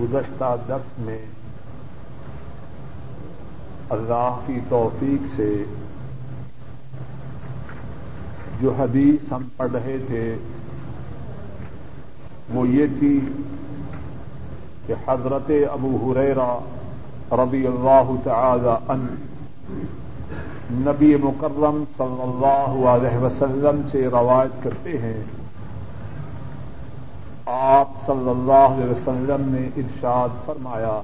گزشتہ درس میں اللہ کی توفیق سے جو حدیث ہم پڑھ رہے تھے، وہ یہ تھی کہ حضرت ابو حریرا رضی اللہ تعالی ان نبی مکرم صلی اللہ علیہ وسلم سے روایت کرتے ہیں آپ صلی اللہ علیہ وسلم نے ارشاد فرمایا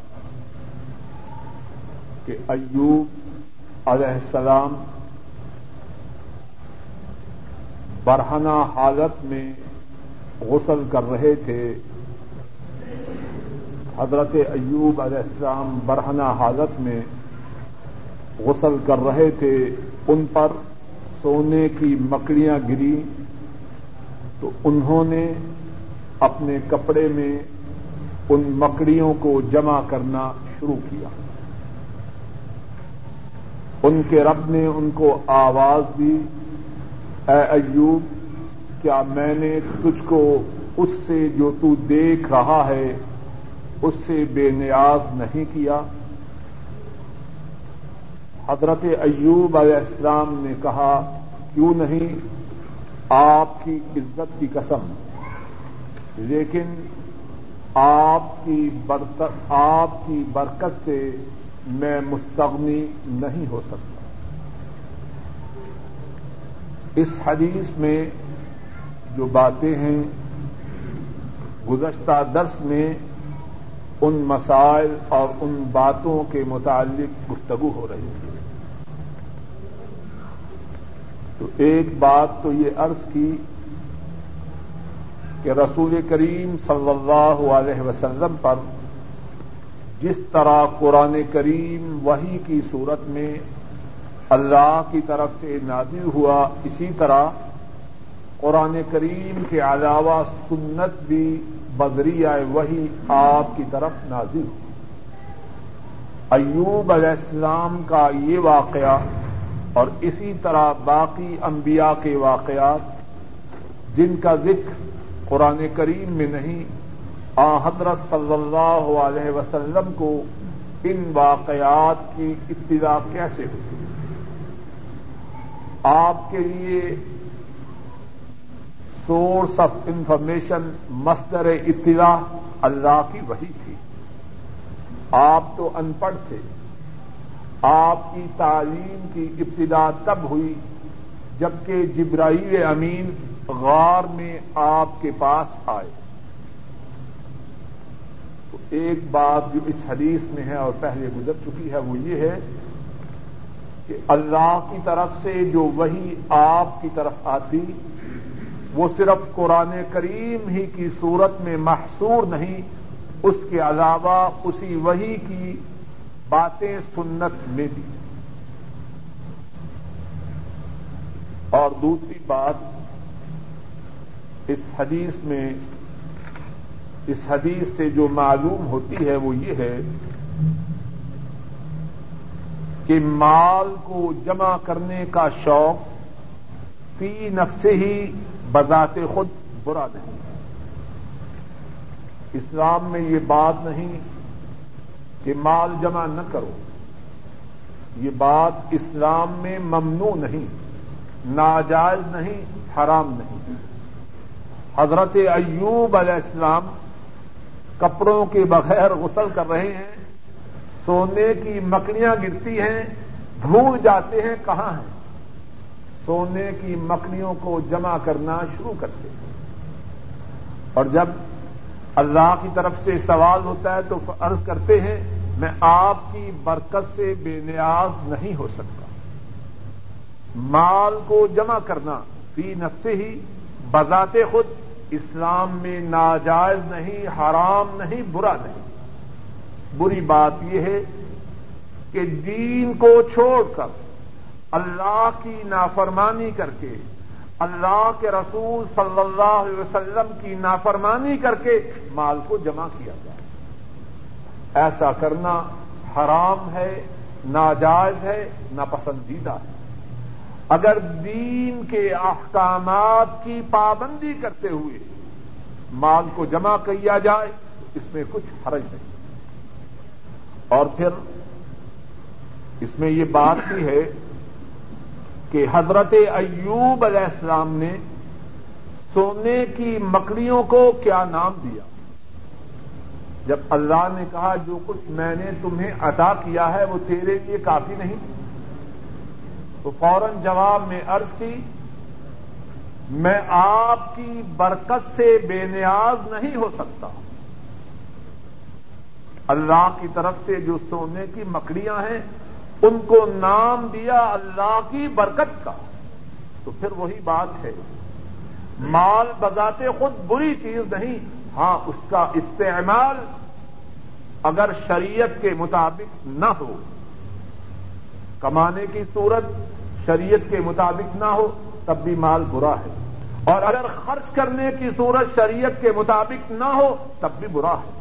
کہ ایوب علیہ السلام برہنہ حالت میں غسل کر رہے تھے۔ حضرت ایوب علیہ السلام برہنہ حالت میں غسل کر رہے تھے۔ ان پر سونے کی مکڑیاں گری تو انہوں نے اپنے کپڑے میں ان مکڑیوں کو جمع کرنا شروع کیا۔ ان کے رب نے ان کو آواز دی، اے ایوب، کیا میں نے تجھ کو اس سے جو تو دیکھ رہا ہے، اس سے بے نیاز نہیں کیا؟ حضرت ایوب علیہ السلام نے کہا، کیوں نہیں؟ آپ کی عزت کی قسم۔ لیکن آپ کی آپ کی برکت سے میں مستغنی نہیں ہو سکتا۔ اس حدیث میں جو باتیں ہیں، گزشتہ درس میں ان مسائل اور ان باتوں کے متعلق گفتگو ہو رہی تھی۔ تو ایک بات تو یہ عرض کی کہ رسول کریم صلی اللہ علیہ وسلم پر جس طرح قرآن کریم وہی کی صورت میں اللہ کی طرف سے نازل ہوا، اسی طرح قرآن کریم کے علاوہ سنت بھی بدریہ وہی آپ کی طرف نازل ہوئی ایوب علیہ السلام کا یہ واقعہ اور اسی طرح باقی انبیاء کے واقعات، جن کا ذکر قرآن کریم میں نہیں، آ حضرت صلی اللہ علیہ وسلم کو ان واقعات کی اطلاع کیسے ہوتی آپ کے لیے سورس آف انفارمیشن مستر اطلاع اللہ کی وہی تھی۔ آپ تو ان پڑھ تھے۔ آپ کی تعلیم کی ابتدا تب ہوئی جبکہ جبرائیل امین غار میں آپ کے پاس آئے۔ تو ایک بات جو اس حدیث میں ہے اور پہلے گزر چکی ہے وہ یہ ہے کہ اللہ کی طرف سے جو وہی آپ کی طرف آتی، وہ صرف قرآن کریم ہی کی صورت میں محصور نہیں، اس کے علاوہ اسی وہی کی باتیں سنت میں بھی۔ اور دوسری بات اس حدیث میں اس حدیث سے جو معلوم ہوتی ہے وہ یہ ہے کہ مال کو جمع کرنے کا شوق فی نفس ہی بذات خود برا نہیں اسلام میں یہ بات نہیں کہ مال جمع نہ کرو۔ یہ بات اسلام میں ممنوع نہیں، ناجائز نہیں، حرام نہیں۔ حضرت ایوب علیہ السلام کپڑوں کے بغیر غسل کر رہے ہیں، سونے کی مکڑیاں گرتی ہیں، بھول جاتے ہیں کہاں ہیں؟ سونے کی مکڑیوں کو جمع کرنا شروع کرتے ہیں اور جب اللہ کی طرف سے سوال ہوتا ہے تو عرض کرتے ہیں، میں آپ کی برکت سے بے نیاز نہیں ہو سکتا۔ مال کو جمع کرنا، فی نفس ہی بذات خود اسلام میں ناجائز نہیں، حرام نہیں، برا نہیں۔ بری بات یہ ہے کہ دین کو چھوڑ کر اللہ کی نافرمانی کر کے، اللہ کے رسول صلی اللہ علیہ وسلم کی نافرمانی کر کے مال کو جمع کیا جائے۔ ایسا کرنا حرام ہے، ناجائز ہے، ناپسندیدہ ہے۔ اگر دین کے احکامات کی پابندی کرتے ہوئے مال کو جمع کیا جائے، اس میں کچھ حرج نہیں۔ اور پھر اس میں یہ بات بھی ہے کہ حضرت ایوب علیہ السلام نے سونے کی مکڑیوں کو کیا نام دیا؟ جب اللہ نے کہا، جو کچھ میں نے تمہیں عطا کیا ہے، وہ تیرے لیے کافی نہیں۔ تو فوراً جواب میں عرض کی، میں آپ کی برکت سے بے نیاز نہیں ہو سکتا۔ اللہ کی طرف سے جو سونے کی مکڑیاں ہیں، ان کو نام دیا اللہ کی برکت کا۔ تو پھر وہی بات ہے۔ مال بذات خود بری چیز نہیں ہاں اس کا استعمال اگر شریعت کے مطابق نہ ہو۔ کمانے کی صورت شریعت کے مطابق نہ ہو تب بھی مال برا ہے۔ اور اگر خرچ کرنے کی صورت شریعت کے مطابق نہ ہو تب بھی برا ہے۔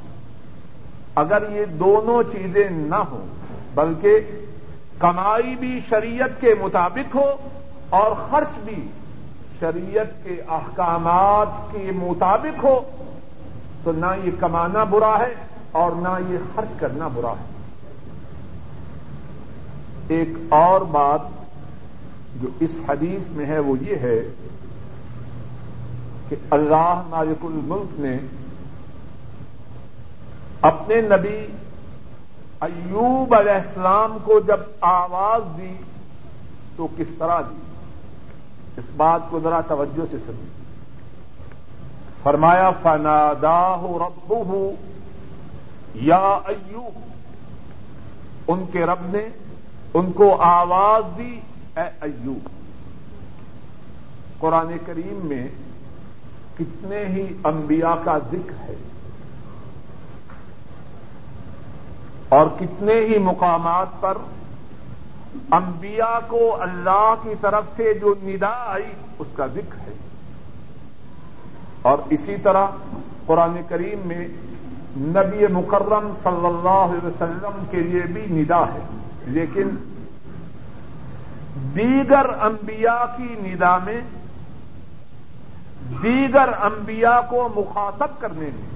اگر یہ دونوں چیزیں نہ ہوں، بلکہ کمائی بھی شریعت کے مطابق ہو اور خرچ بھی شریعت کے احکامات کے مطابق ہو، تو نہ یہ کمانا برا ہے اور نہ یہ خرچ کرنا برا ہے۔ ایک اور بات جو اس حدیث میں ہے وہ یہ ہے کہ اللہ مالک الملک نے اپنے نبی ایوب علیہ السلام کو جب آواز دی تو کس طرح دی؟ اس بات کو ذرا توجہ سے سنی فرمایا فنادا ہو رب یا ایوب، ان کے رب نے ان کو آواز دی اے ایوب، قرآن کریم میں کتنے ہی انبیاء کا ذکر ہے اور کتنے ہی مقامات پر انبیاء کو اللہ کی طرف سے جو ندا آئی اس کا ذکر ہے۔ اور اسی طرح قرآن کریم میں نبی مکرم صلی اللہ علیہ وسلم کے لیے بھی ندا ہے، لیکن دیگر انبیاء کی ندا میں دیگر انبیاء کو مخاطب کرنے میں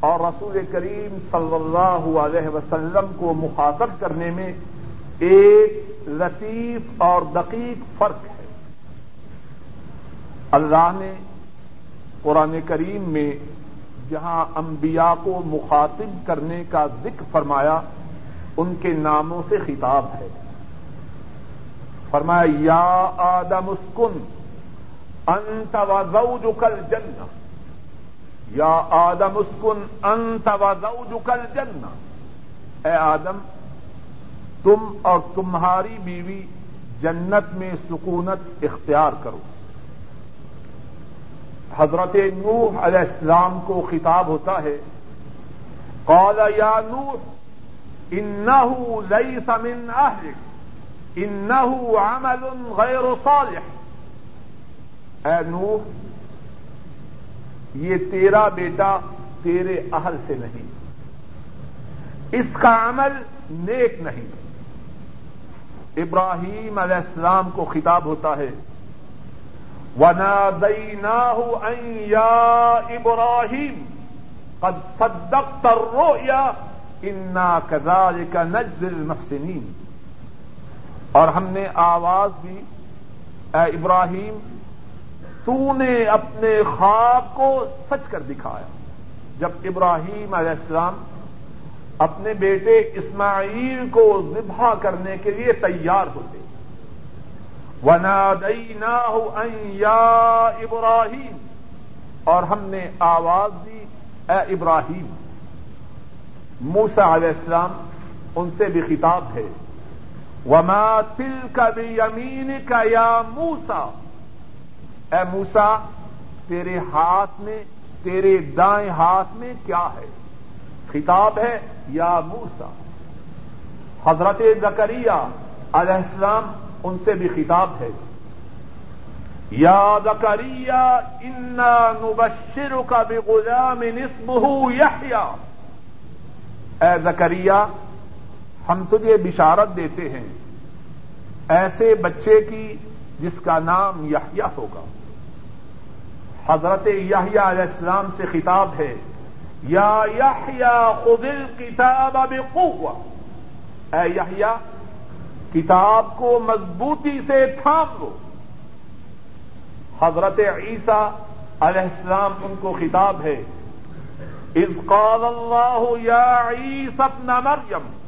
اور رسول کریم صلی اللہ علیہ وسلم کو مخاطب کرنے میں ایک لطیف اور دقیق فرق ہے۔ اللہ نے قرآن کریم میں جہاں انبیاء کو مخاطب کرنے کا ذکر فرمایا، ان کے ناموں سے خطاب ہے۔ فرمایا، یا آدم اسکن، انت و زوجک الجنہ. یا آدم اسکن، انت و زوجک الجنہ. اے آدم، تم اور تمہاری بیوی جنت میں سکونت اختیار کرو. حضرت نوح علیہ السلام کو خطاب ہوتا ہے، قال یا نوح انه ليس من اهلك انه عمل غیر صالح. اے نوح، یہ تیرا بیٹا تیرے اہل سے نہیں۔ اس کا عمل نیک نہیں۔ ابراہیم علیہ السلام کو خطاب ہوتا ہے ونا دئی یا ابراہیم قد صدقت الرؤيا انا كذلك نجزي المحسنين۔ اور ہم نے آواز دی، اے ابراہیم تو نے اپنے خواب کو سچ کر دکھایا۔ جب ابراہیم علیہ السلام اپنے بیٹے اسماعیل کو ذبح کرنے کے لیے تیار ہوتے ونادئی یا ابراہیم اور ہم نے آواز دی، اے ابراہیم موسا علیہ السلام ان سے بھی خطاب ہے۔ وما تل کا بھی یمین کا یا موسا اے موسا تیرے ہاتھ میں، تیرے دائیں ہاتھ میں کیا ہے؟ خطاب ہے، یا موسا حضرت زکریہ علیہ السلام ان سے بھی خطاب ہے۔ یا زکریہ انا نبشر کا بھی غلام نسبہ یحیا اے زکریہ ہم تجھے بشارت دیتے ہیں۔ ایسے بچے کی جس کا نام یحییٰ ہوگا۔ حضرت یحییٰ علیہ السلام سے خطاب ہے، یا یحیا خذ الکتاب بقوہ اے یحیا کتاب کو مضبوطی سے تھام لو۔ حضرت عیسیٰ علیہ السلام ان کو خطاب ہے از قال اللہ یا عیسی ابن مریم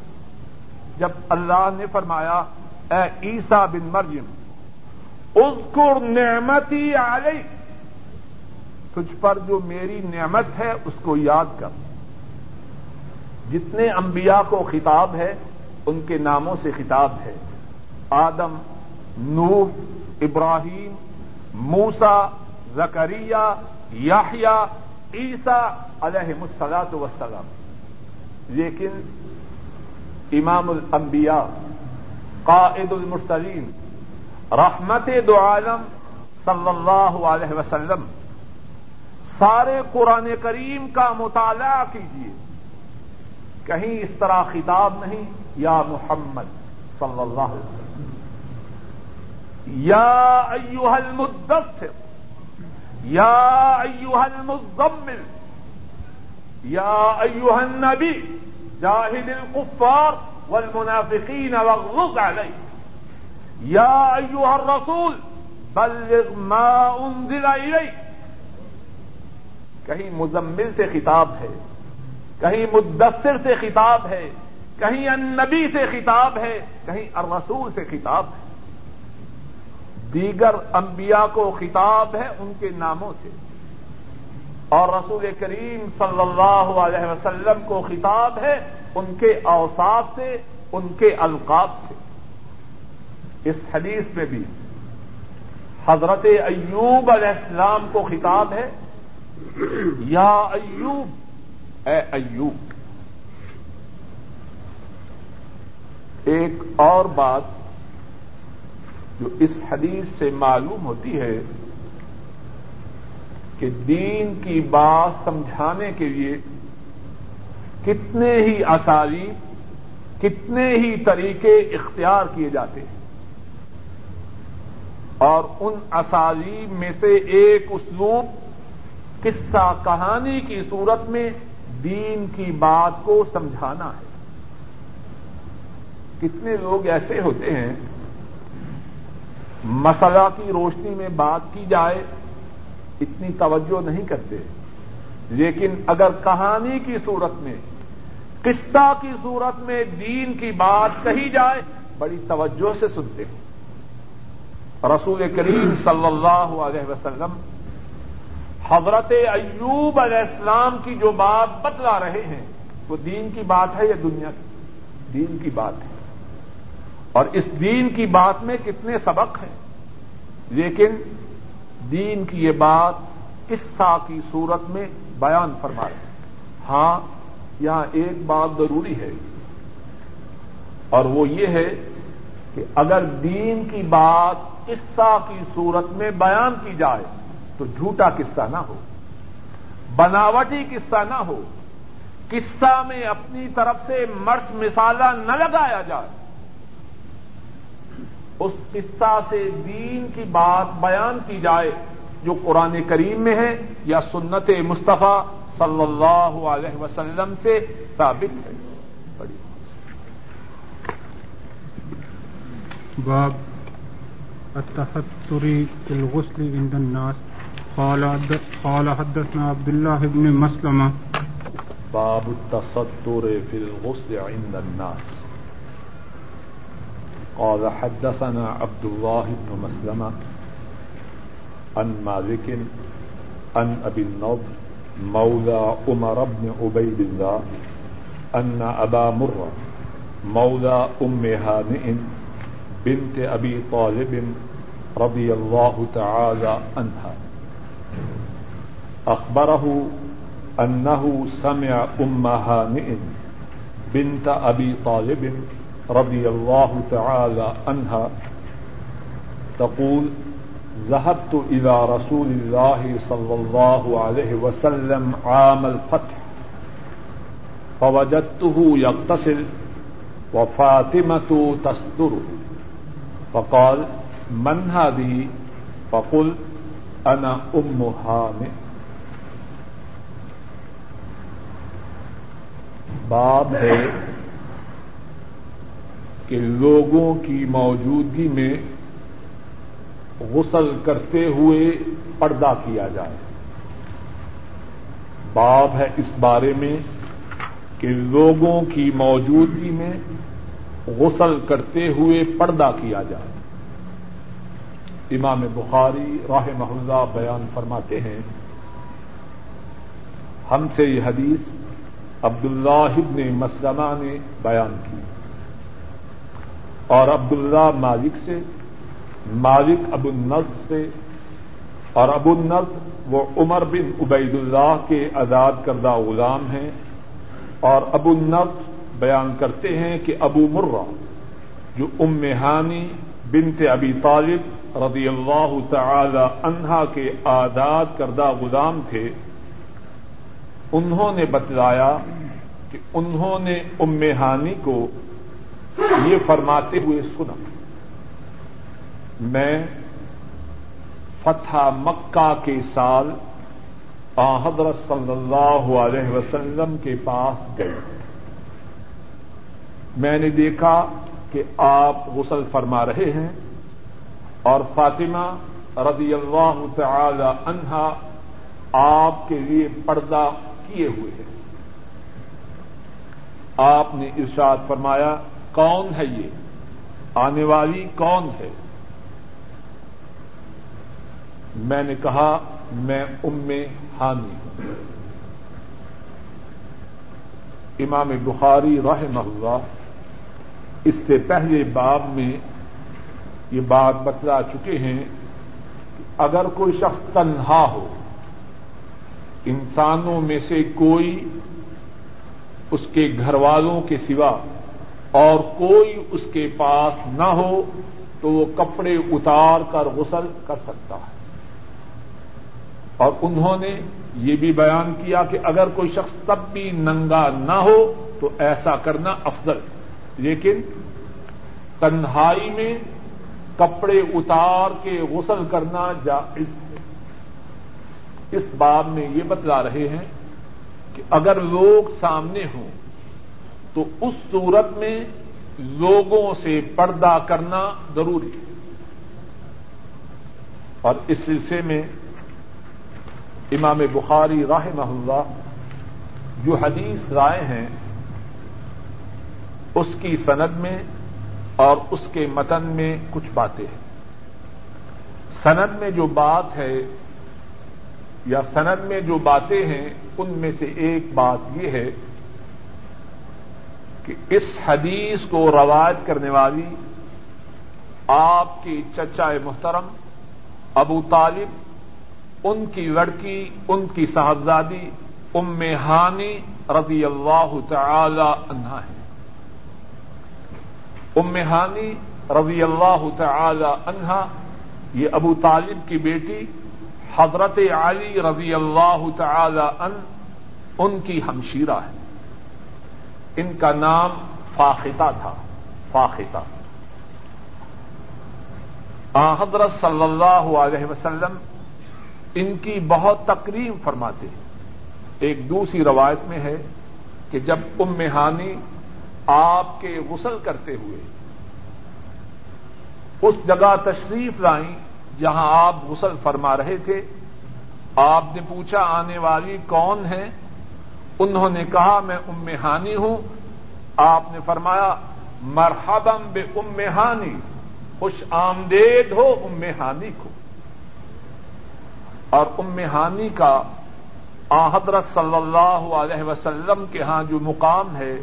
جب اللہ نے فرمایا، اے عیسیٰ بن مریم، اذکر نعمتی علیک تجھ پر جو میری نعمت ہے، اس کو یاد کر۔ جتنے انبیاء کو خطاب ہے، ان کے ناموں سے خطاب ہے۔ آدم نور ابراہیم موسا زکریہ یاحیا عیسا علیہ مسلاط وسلم لیکن امام الانبیاء، قائد المرسلین، رحمت دو عالم صلی اللہ علیہ وسلم، سارے قرآن کریم کا مطالعہ کیجیے کہیں اس طرح خطاب نہیں، یا محمد صلی اللہ علیہ وسلم۔ یا ایوہ المدثر، یا ایوہ المزمل، یا ایوہ النبی۔ جاہد القفار والمنافقین واغلظ علیہ یا ایوہ الرسول، بلغ ما انزل الیک کہیں مزمل سے خطاب ہے، کہیں مدثر سے خطاب ہے، کہیں النبی سے خطاب ہے، کہیں الرسول سے خطاب ہے۔ دیگر انبیاء کو خطاب ہے ان کے ناموں سے۔ اور رسول کریم صلی اللہ علیہ وسلم کو خطاب ہے ان کے اوساف سے، ان کے القاب سے۔ اس حدیث میں بھی حضرت ایوب علیہ السلام کو خطاب ہے، یا ایوب، اے ایوب، ایک اور بات جو اس حدیث سے معلوم ہوتی ہے کہ دین کی بات سمجھانے کے لیے کتنے ہی آساری کتنے ہی طریقے اختیار کیے جاتے ہیں۔ اور ان اسالیب میں سے ایک اسلوب قصہ کہانی کی صورت میں دین کی بات کو سمجھانا ہے۔ کتنے لوگ ایسے ہوتے ہیں، مسئلہ کی روشنی میں بات کی جائے اتنی توجہ نہیں کرتے۔ لیکن اگر کہانی کی صورت میں، قصہ کی صورت میں دین کی بات کہی جائے، بڑی توجہ سے سنتے ہیں۔ رسول کریم صلی اللہ علیہ وسلم حضرت ایوب علیہ السلام کی جو بات بتلا رہے ہیں، وہ دین کی بات ہے یا دنیا کی؟ دین کی بات ہے۔ اور اس دین کی بات میں کتنے سبق ہیں۔ لیکن دین کی یہ بات قصہ کی صورت میں بیان فرما رہے ہیں۔ ہاں یہاں ایک بات ضروری ہے۔ اور وہ یہ ہے کہ اگر دین کی بات قصہ کی صورت میں بیان کی جائے، تو جھوٹا قصہ نہ ہو۔ بناوٹی قصہ نہ ہو۔ قصہ میں اپنی طرف سے مرچ مسالہ نہ لگایا جائے۔ اس قصہ سے دین کی بات بیان کی جائے جو قرآن کریم میں ہے یا سنت مصطفیٰ صلی اللہ علیہ وسلم سے ثابت ہے۔ بڑی باب التحتری الغسل عند الناس۔ قال قال حدثنا عبد الله بن مسلمة باب التصدر في الغسل عند الناس۔ قال حدثنا عبد الله بن مسلمة عن مالك، عن أبي النضر، مولى عمر بن عبيد الله، أن أبا مرة مولى أم هانئ بنت أبي طالب رضي الله تعالى عنها. أخبره أنه سمع أم هانئ بنت أبي طالب رضي الله تعالى عنها تقول، ذهبت إلى رسول الله صلى الله عليه وسلم عام الفتح، فوجدته يغتسل وفاطمة تصدره فقال، من هذه؟ فقل أنا أم هانئ باب ہے کہ لوگوں کی موجودگی میں غسل کرتے ہوئے پردہ کیا جائے۔ باب ہے اس بارے میں کہ لوگوں کی موجودگی میں غسل کرتے ہوئے پردہ کیا جائے۔ امام بخاری راہ محلہ بیان فرماتے ہیں، ہم سے یہ حدیث عبداللہ ابن مسلمہ نے بیان کی۔ اور عبداللہ مالک سے، مالک ابو النز سے، اور ابو النز وہ عمر بن عبید اللہ کے آزاد کردہ غلام ہیں، اور ابو النز بیان کرتے ہیں کہ ابو مرہ، جو ام ہانی بنت ابی طالب رضی اللہ تعالی عنہا کے آزاد کردہ غلام تھے، انہوں نے بتلایا کہ انہوں نے ام ہانی کو یہ فرماتے ہوئے سنا میں فتح مکہ کے سال حضرت صلی اللہ علیہ وسلم کے پاس گئے میں نے دیکھا کہ آپ غسل فرما رہے ہیں اور فاطمہ رضی اللہ تعالی عنہا آپ کے لیے پردہ کیے ہوئے ہیں۔ آپ نے ارشاد فرمایا کون ہے یہ؟ آنے والی کون ہے؟ میں نے کہا، میں ام ہانی ہوں۔ امام بخاری راہ محلہ اس سے پہلے باب میں یہ بات بتلا چکے ہیں کہ اگر کوئی شخص تنہا ہو، انسانوں میں سے کوئی اس کے گھر والوں کے سوا اور کوئی اس کے پاس نہ ہو تو وہ کپڑے اتار کر غسل کر سکتا ہے۔ اور انہوں نے یہ بھی بیان کیا کہ اگر کوئی شخص تب بھی ننگا نہ ہو تو ایسا کرنا افضل۔ لیکن تنہائی میں کپڑے اتار کے غسل کرنا جائز ہے۔ اس باب میں یہ بتلا رہے ہیں کہ اگر لوگ سامنے ہوں تو اس صورت میں لوگوں سے پردہ کرنا ضروری ہے۔ اور اس سلسلے میں امام بخاری راہ محلہ جو حدیث رائے ہیں، اس کی سند میں اور اس کے متن میں کچھ باتیں ہیں۔ سند میں جو بات ہے یا سند میں جو باتیں ہیں، ان میں سے ایک بات یہ ہے کہ اس حدیث کو روایت کرنے والی آپ کی چچا محترم، ابو طالب، ان کی لڑکی، ان کی صاحبزادی، ام ہانی رضی اللہ تعالی عنہا ہے ام ہانی رضی اللہ تعالی عنہا یہ ابو طالب کی بیٹی، حضرت علی رضی اللہ تعالی ان ان کی ہمشیرہ ہے ان کا نام فاختہ تھا فاختہ حضرت صلی اللہ علیہ وسلم ان کی بہت تقریب فرماتے ہیں۔ ایک دوسری روایت میں ہے کہ جب ام ہانی آپ کے غسل کرتے ہوئے اس جگہ تشریف لائیں جہاں آپ غسل فرما رہے تھے، آپ نے پوچھا آنے والی کون ہے انہوں نے کہا، میں ام ہانی ہوں. آپ نے فرمایا مرحبم بے ام ہانی، خوش آمدید ہو ام ہانی کو. اور ام ہانی کا حضرت صلی اللہ علیہ وسلم کے ہاں جو مقام ہے،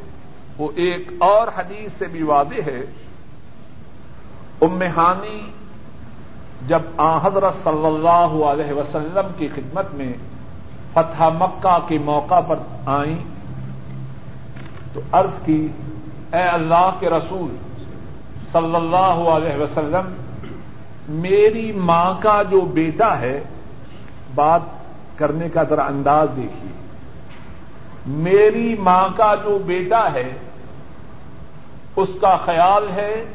وہ ایک اور حدیث سے بھی واضح ہے۔ ام ہانی جب آ حضرت صلی اللہ علیہ وسلم کی خدمت میں فتح مکہ کے موقع پر آئیں تو عرض کی، اے اللہ کے رسول صلی اللہ علیہ وسلم، میری ماں کا جو بیٹا ہے، بات کرنے کا ذرا انداز دیکھیے۔ میری ماں کا جو بیٹا ہے، اس کا خیال ہے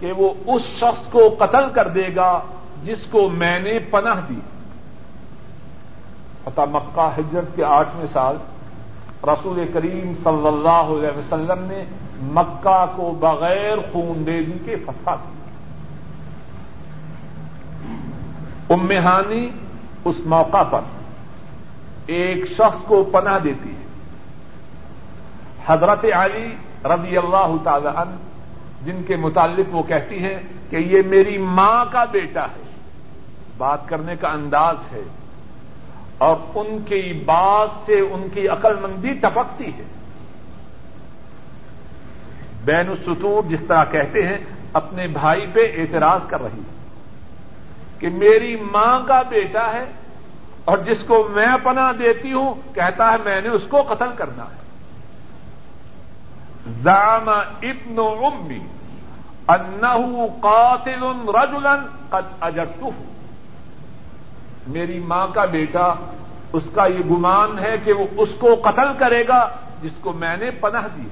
کہ وہ اس شخص کو قتل کر دے گا جس کو میں نے پناہ دی۔ فتح مکہ ہجرت کے آٹھویں سال رسول کریم صلی اللہ علیہ وسلم نے مکہ کو بغیر خون دیدی کے پھنسا دیا امہانی اس موقع پر ایک شخص کو پناہ دیتی ہے۔ حضرت علی رضی اللہ تعالی عنہ، جن کے متعلق وہ کہتی ہے کہ یہ میری ماں کا بیٹا ہے۔ بات کرنے کا انداز ہے۔ اور ان کی بات سے ان کی عقل مندی ٹپکتی ہے۔ بین السطور جس طرح کہتے ہیں، اپنے بھائی پہ اعتراض کر رہی ہے کہ میری ماں کا بیٹا ہے اور جس کو میں پناہ دیتی ہوں، کہتا ہے میں نے اس کو قتل کرنا ہے۔ زام ابن امی انہ قاتل رجلا قد اجرتہ میری ماں کا بیٹا، اس کا یہ گمان ہے کہ وہ اس کو قتل کرے گا جس کو میں نے پناہ دی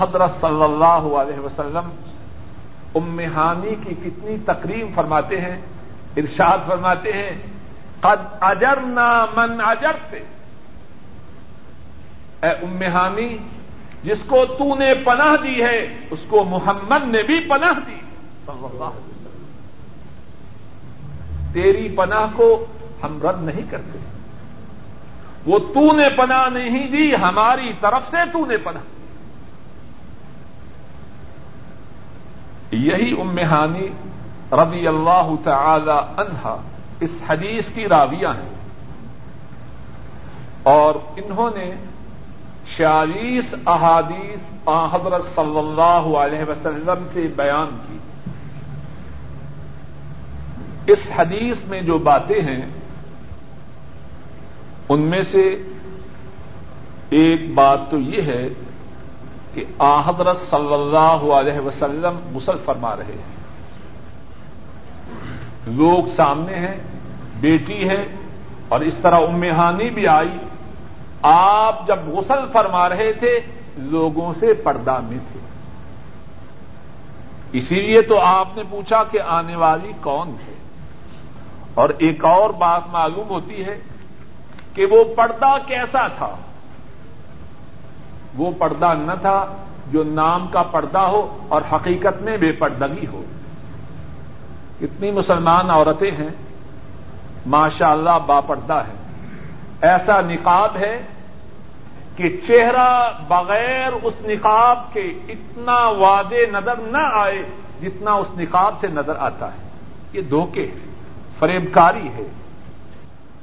حضرت صلی اللہ علیہ وسلم امہانی کی کتنی تقریم فرماتے ہیں، ارشاد فرماتے ہیں، قد اجرنا من اجرتے اے امہانی جس کو تو نے پناہ دی ہے، اس کو محمد نے بھی پناہ دی۔ صلی اللہ علیہ وسلم۔ تیری پناہ کو ہم رد نہیں کرتے۔ وہ تو نے پناہ نہیں دی، ہماری طرف سے تو نے پناہ۔ یہی امہانی رضی اللہ تعالی عنہا اس حدیث کی راویہ ہیں۔ اور انہوں نے چھیالیس احادیث حضرت صلی اللہ علیہ وسلم سے بیان کی۔ اس حدیث میں جو باتیں ہیں، ان میں سے ایک بات تو یہ ہے کہ آ حضرت صلی اللہ علیہ وسلم مسل فرما رہے ہیں۔ لوگ سامنے ہیں، بیٹی ہے اور اس طرح امہانی بھی آئی۔ آپ جب غسل فرما رہے تھے، لوگوں سے پردہ میں تھے۔ اسی لیے تو آپ نے پوچھا کہ آنے والی کون ہے؟ اور ایک اور بات معلوم ہوتی ہے کہ وہ پردہ کیسا تھا؟ وہ پردہ نہ تھا جو نام کا پردہ ہو اور حقیقت میں بے پردگی ہو۔ کتنی مسلمان عورتیں ہیں ماشاء اللہ با پردہ ہے ایسا نقاب ہے کہ چہرہ بغیر اس نقاب کے اتنا وعدے نظر نہ آئے جتنا اس نقاب سے نظر آتا ہے۔ یہ دھوکے ہیں۔ ہے فریبکاری ہے۔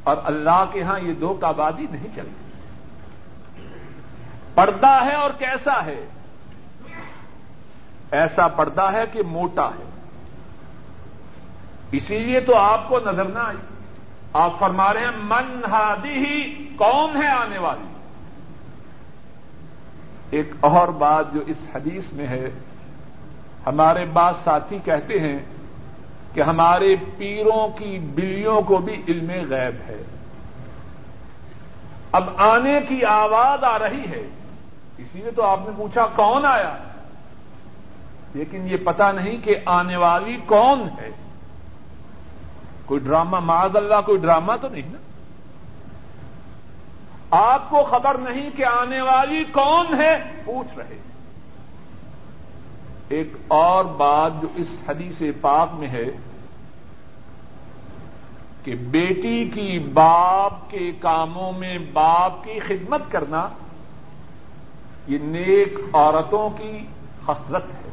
اور اللہ کے ہاں یہ دو کا بازی نہیں چلتی پردہ ہے اور کیسا ہے؟ ایسا پردہ ہے کہ موٹا ہے۔ اسی لیے تو آپ کو نظر نہ آئی۔ آپ فرما رہے ہیں، من ہادی ہی کون ہے آنے والی؟ ایک اور بات جو اس حدیث میں ہے، ہمارے بعض ساتھی کہتے ہیں کہ ہمارے پیروں کی بلیوں کو بھی علم غیب ہے۔ اب آنے کی آواز آ رہی ہے۔ اسی لیے تو آپ نے پوچھا کون آیا؟ لیکن یہ پتا نہیں کہ آنے والی کون ہے۔ کوئی ڈرامہ، معاذ اللہ، کوئی ڈرامہ تو نہیں نا؟ آپ کو خبر نہیں کہ آنے والی کون ہے؟ پوچھ رہے۔ ایک اور بات جو اس حدیث پاک میں ہے کہ بیٹی کی باپ کے کاموں میں باپ کی خدمت کرنا یہ نیک عورتوں کی خسرت ہے۔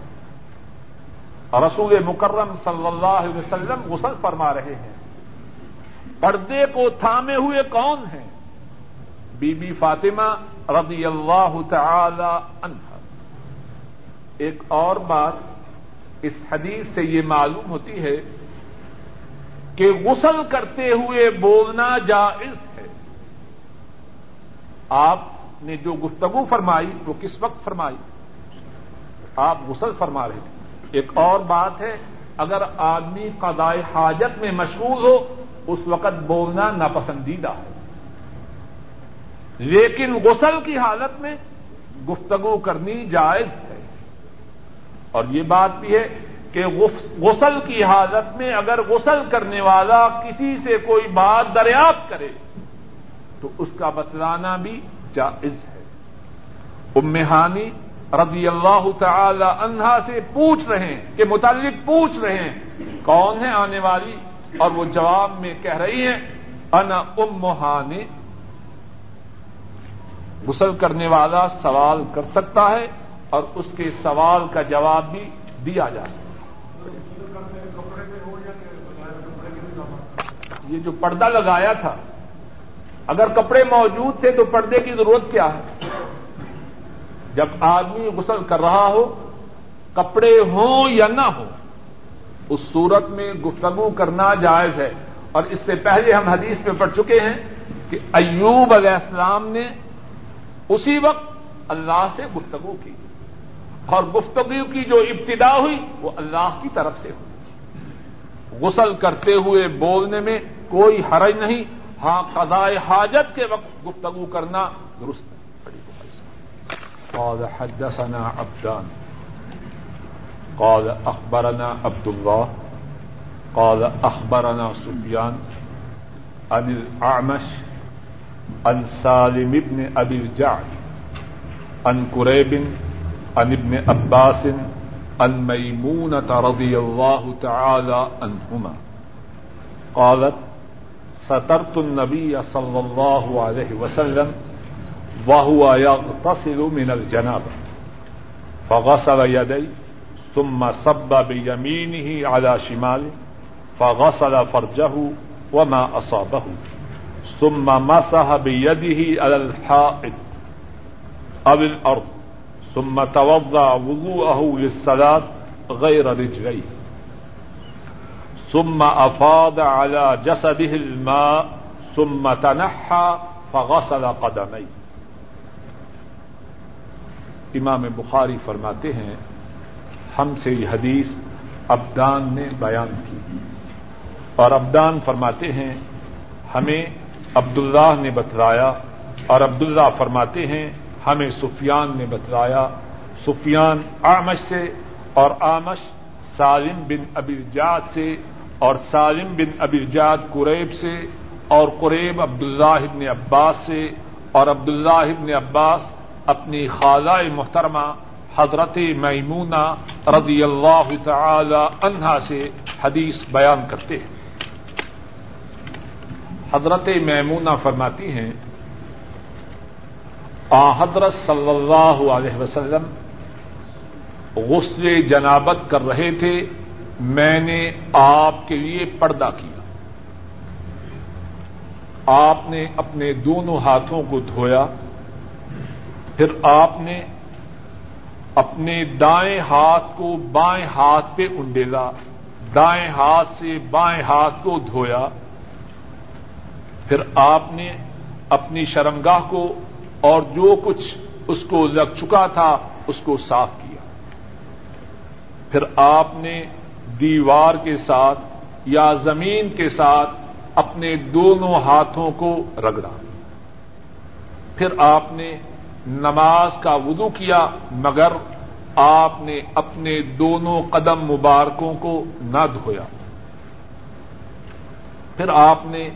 رسول مکرم صلی اللہ علیہ وسلم غسل فرما رہے ہیں۔ پردے کو تھامے ہوئے کون ہیں؟ بی بی فاطمہ رضی اللہ تعالی عنہ۔ ایک اور بات اس حدیث سے یہ معلوم ہوتی ہے کہ غسل کرتے ہوئے بولنا جائز ہے۔ آپ نے جو گفتگو فرمائی، وہ کس وقت فرمائی؟ آپ غسل فرما رہے تھے۔ ایک اور بات ہے، اگر آدمی قضاء حاجت میں مشغول ہو، اس وقت بولنا ناپسندیدہ ہے۔ لیکن غسل کی حالت میں گفتگو کرنی جائز ہے۔ اور یہ بات بھی ہے کہ غسل کی حالت میں اگر غسل کرنے والا کسی سے کوئی بات دریافت کرے، تو اس کا بتلانا بھی جائز ہے۔ امہانی رضی اللہ تعالی عنہا سے پوچھ رہے ہیں کہ متعلق پوچھ رہے ہیں، کون ہے آنے والی؟ اور وہ جواب میں کہہ رہی ہیں، انا امہانی غسل کرنے والا سوال کر سکتا ہے اور اس کے سوال کا جواب بھی دیا جا سکتا یہ جو پردہ لگایا تھا، اگر کپڑے موجود تھے تو پردے کی ضرورت کیا ہے؟ جب آدمی غسل کر رہا ہو، کپڑے ہوں یا نہ ہوں، اس صورت میں گفتگو کرنا جائز ہے۔ اور اس سے پہلے ہم حدیث میں پڑھ چکے ہیں کہ ایوب علیہ السلام نے اسی وقت اللہ سے گفتگو کی۔ اور گفتگو کی جو ابتدا ہوئی وہ اللہ کی طرف سے ہوئی۔ غسل کرتے ہوئے بولنے میں کوئی حرج نہیں ہاں قضاء حاجت کے وقت گفتگو کرنا درست قال حدثنا عبدان، قال اخبرنا عبد الله قال اخبرنا سفيان عن الاعمش، عن سالم بن ابي الجعد، عن كريب عن ابن عباس عن ميمونة رضي الله تعالى عنهما قالت، سترت النبي صلى الله عليه وسلم وهو يغتسل من الجنابة، فغسل يديه ثم صب بيمينه على شماله فغسل فرجه وما أصابه، ثم مسح بيده على الحائط أو الأرض ثم توضع وضوءه للصلاة غير رجليه. ثم أفاض على جسده الماء، ثم تنحى فغسل قدميه. امام بخاری فرماتے ہیں، ہم سے یہ حدیث ابدان نے بیان کی اور ابدان فرماتے ہیں، ہمیں عبداللہ نے بتلایا اور عبداللہ فرماتے ہیں ہمیں سفیان نے بتلایا۔ سفیان آمش سے اور آمش سالم بن ابرجاد سے اور سالم بن ابرجاد قریب سے اور قریب عبداللہ ابن عباس سے اور عبداللہ ابن عباس اپنی خالہ محترمہ حضرت میمونہ رضی اللہ تعالی عنہا سے حدیث بیان کرتے ہیں۔ حضرت میمونہ فرماتی ہیں حضرت صلی اللہ علیہ وسلم غسل جنابت کر رہے تھے، میں نے آپ کے لیے پردہ کیا۔ آپ نے اپنے دونوں ہاتھوں کو دھویا، پھر آپ نے اپنے دائیں ہاتھ کو بائیں ہاتھ پہ انڈیلا، دائیں ہاتھ سے بائیں ہاتھ کو دھویا۔ پھر آپ نے اپنی شرمگاہ کو اور جو کچھ اس کو لگ چکا تھا، اس کو صاف کیا۔ پھر آپ نے دیوار کے ساتھ یا زمین کے ساتھ اپنے دونوں ہاتھوں کو رگڑا پھر آپ نے نماز کا وضو کیا، مگر آپ نے اپنے دونوں قدم مبارکوں کو نہ دھویا۔ پھر آپ نے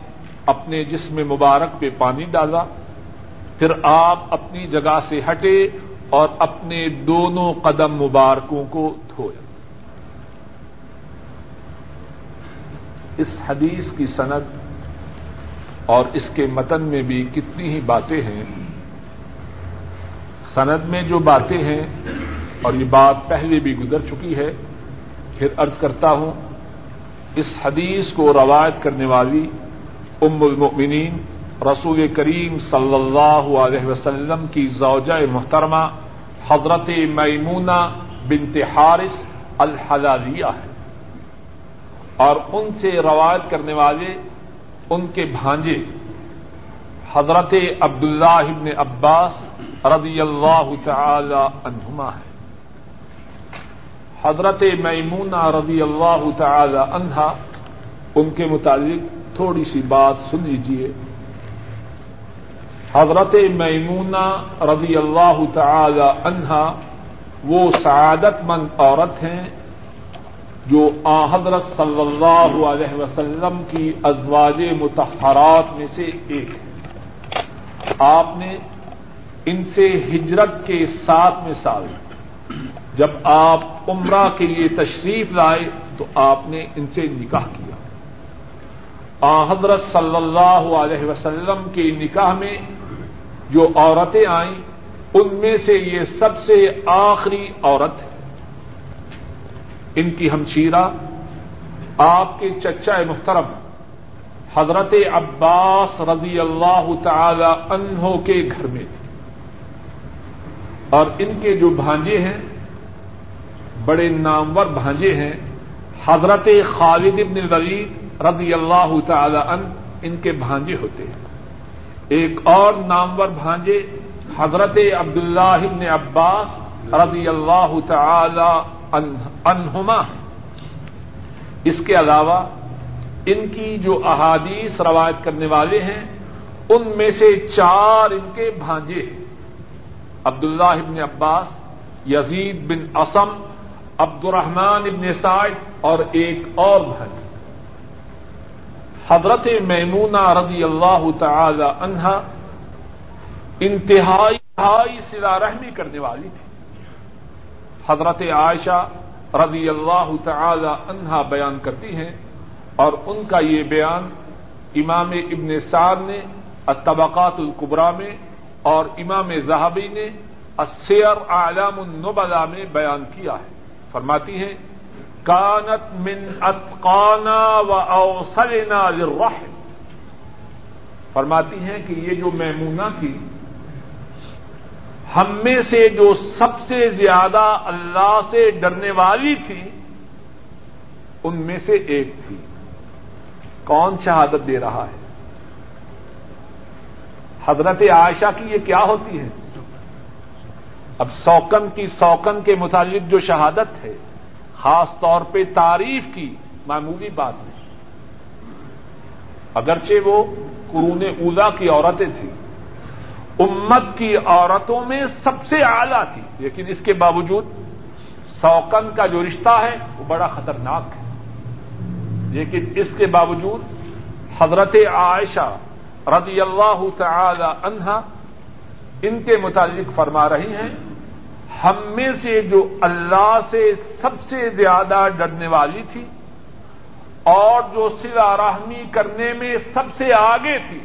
اپنے جسم مبارک پہ پانی ڈالا۔ پھر آپ اپنی جگہ سے ہٹے اور اپنے دونوں قدم مبارکوں کو دھویا اس حدیث کی سند اور اس کے متن میں بھی کتنی ہی باتیں ہیں۔ سند میں جو باتیں ہیں، اور یہ بات پہلے بھی گزر چکی ہے، پھر ارض کرتا ہوں، اس حدیث کو روایت کرنے والی ام المؤمنین رسول کریم صلی اللہ علیہ وسلم کی زوجہ محترمہ حضرت میمونہ بنت حارث الحلالیہ ہے اور ان سے روایت کرنے والے ان کے بھانجے حضرت عبداللہ ابن عباس رضی اللہ تعالی عنہما ہے حضرت میمونہ رضی اللہ تعالی عنہا، ان کے متعلق تھوڑی سی بات سن لیجیے حضرت میمونہ رضی اللہ تعالی عنہا وہ سعادت مند عورت ہیں جو آ حضرت صلی اللہ علیہ وسلم کی ازواج متحرات میں سے ایک ہے آپ نے ان سے ہجرت کے ساتھ میں سال جب آپ عمرہ کے لیے تشریف لائے تو آپ نے ان سے نکاح کیا۔ آ حضرت صلی اللہ علیہ وسلم کے نکاح میں جو عورتیں آئیں، ان میں سے یہ سب سے آخری عورت ہے۔ ان کی ہمشیرہ آپ کے چچا محترم، حضرت عباس رضی اللہ تعالی انہوں کے گھر میں تھی اور ان کے جو بھانجے ہیں، بڑے نامور بھانجے ہیں، حضرت خالد ابن ولید رضی اللہ تعالی ان ان کے بھانجے ہوتے ہیں۔ ایک اور نامور بھانجے حضرت عبداللہ ابن عباس رضی اللہ تعالی انہما اس کے علاوہ ان کی جو احادیث روایت کرنے والے ہیں، ان میں سے چار ان کے بھانجے ہیں۔ عبداللہ ابن عباس، یزید بن اسم عبد الرحمان ابن سائد اور ایک اور بھائی حضرت میمونہ رضی اللہ تعالی عنہا انتہائی سلا رحمی کرنے والی تھی۔ حضرت عائشہ رضی اللہ تعالی عنہا بیان کرتی ہیں اور ان کا یہ بیان امام ابن سعد نے، الطبقات القبرا میں اور امام زہابی نے اسیر اعلام النبلا میں بیان کیا ہے۔ فرماتی ہیں کانت من اتقانا و اوسلنا للرحم۔ فرماتی ہیں کہ یہ جو میمونہ تھی، ہم میں سے جو سب سے زیادہ اللہ سے ڈرنے والی تھی، ان میں سے ایک تھی۔ کون شہادت دے رہا ہے؟ حضرت عائشہ کی یہ کیا ہوتی ہے؟ اب سوکن کی سوکن کے متعلق جو شہادت ہے خاص طور پہ تعریف کی معمولی بات نہیں۔ اگرچہ وہ قرون اولا کی عورتیں تھیں، امت کی عورتوں میں سب سے اعلی تھی۔ لیکن اس کے باوجود سوکن کا جو رشتہ ہے، وہ بڑا خطرناک ہے۔ لیکن اس کے باوجود حضرت عائشہ رضی اللہ تعالی عنہا ان کے متعلق فرما رہی ہیں ہم میں سے جو اللہ سے سب سے زیادہ ڈرنے والی تھی اور جو سلا رحمی کرنے میں سب سے آگے تھی،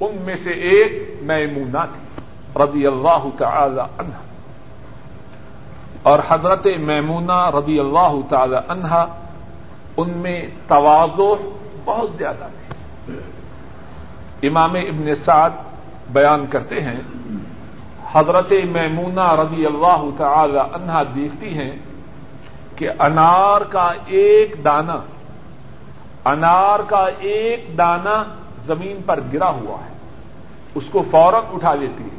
ان میں سے ایک میمونہ تھی، رضی اللہ تعالی عنہا اور حضرت میمونہ رضی اللہ تعالی عنہا ان میں توازو بہت زیادہ تھی۔ امام ابن سعد بیان کرتے ہیں حضرت میمونہ رضی اللہ تعالی عنہا دیکھتی ہیں کہ انار کا ایک دانہ، انار کا ایک دانہ زمین پر گرا ہوا ہے، اس کو فوراً اٹھا لیتی ہے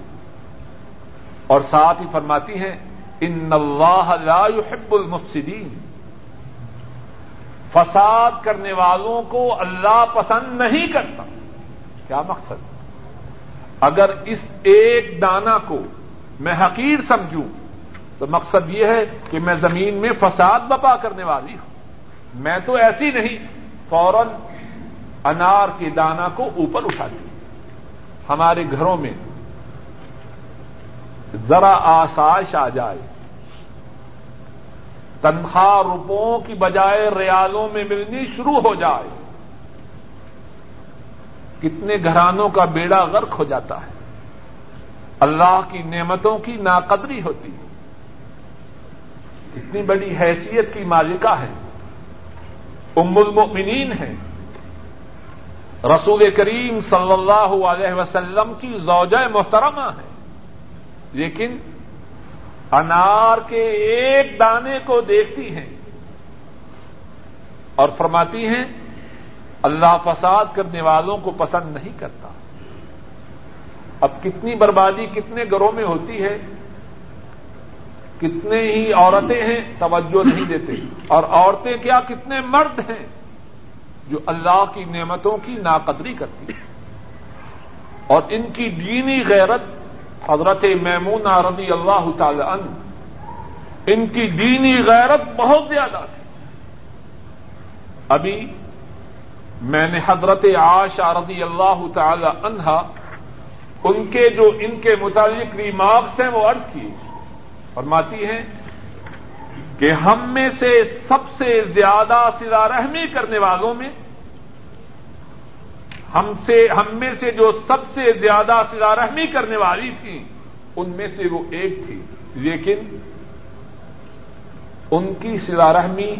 اور ساتھ ہی فرماتی ہیں، ان اللہ لا يحب المفسدین فساد کرنے والوں کو اللہ پسند نہیں کرتا۔ کیا مقصد؟ اگر اس ایک دانہ کو میں حقیر سمجھوں، تو مقصد یہ ہے کہ میں زمین میں فساد بپا کرنے والی ہوں۔ میں تو ایسی نہیں، فوراً انار کے دانہ کو اوپر اٹھاتی ہمارے گھروں میں ذرا آسائش آ جائے۔ تنخواہ روپوں کی بجائے ریالوں میں ملنی شروع ہو جائے۔ کتنے گھرانوں کا بیڑا غرق ہو جاتا ہے۔ اللہ کی نعمتوں کی ناقدری ہوتی ہے۔ اتنی بڑی حیثیت کی مالکہ ہے۔ ام المؤمنین ہے۔ رسول کریم صلی اللہ علیہ وسلم کی زوجہ محترمہ ہے۔ لیکن انار کے ایک دانے کو دیکھتی ہیں اور فرماتی ہیں اللہ فساد کرنے والوں کو پسند نہیں کرتا۔ اب کتنی بربادی کتنے گھروں میں ہوتی ہے، کتنے ہی عورتیں ہیں توجہ نہیں دیتے۔ اور عورتیں کیا کتنے مرد ہیں جو اللہ کی نعمتوں کی ناقدری کرتی ہیں۔ اور ان کی دینی غیرت حضرت میمون رضی اللہ تعالی عنہ، ان کی دینی غیرت بہت زیادہ تھی۔ ابھی میں نے حضرت عائشہ رضی اللہ تعالی عنہا، ان کے جو ان کے متعلق ریمارکس ہیں، وہ عرض کیے۔ فرماتی ہیں کہ ہم میں سے سب سے زیادہ سلا رحمی کرنے والوں میں، ہم سے، ہم میں سے جو سب سے زیادہ سلا رحمی کرنے والی تھی ان میں سے وہ ایک تھی۔ لیکن ان کی سلا رحمی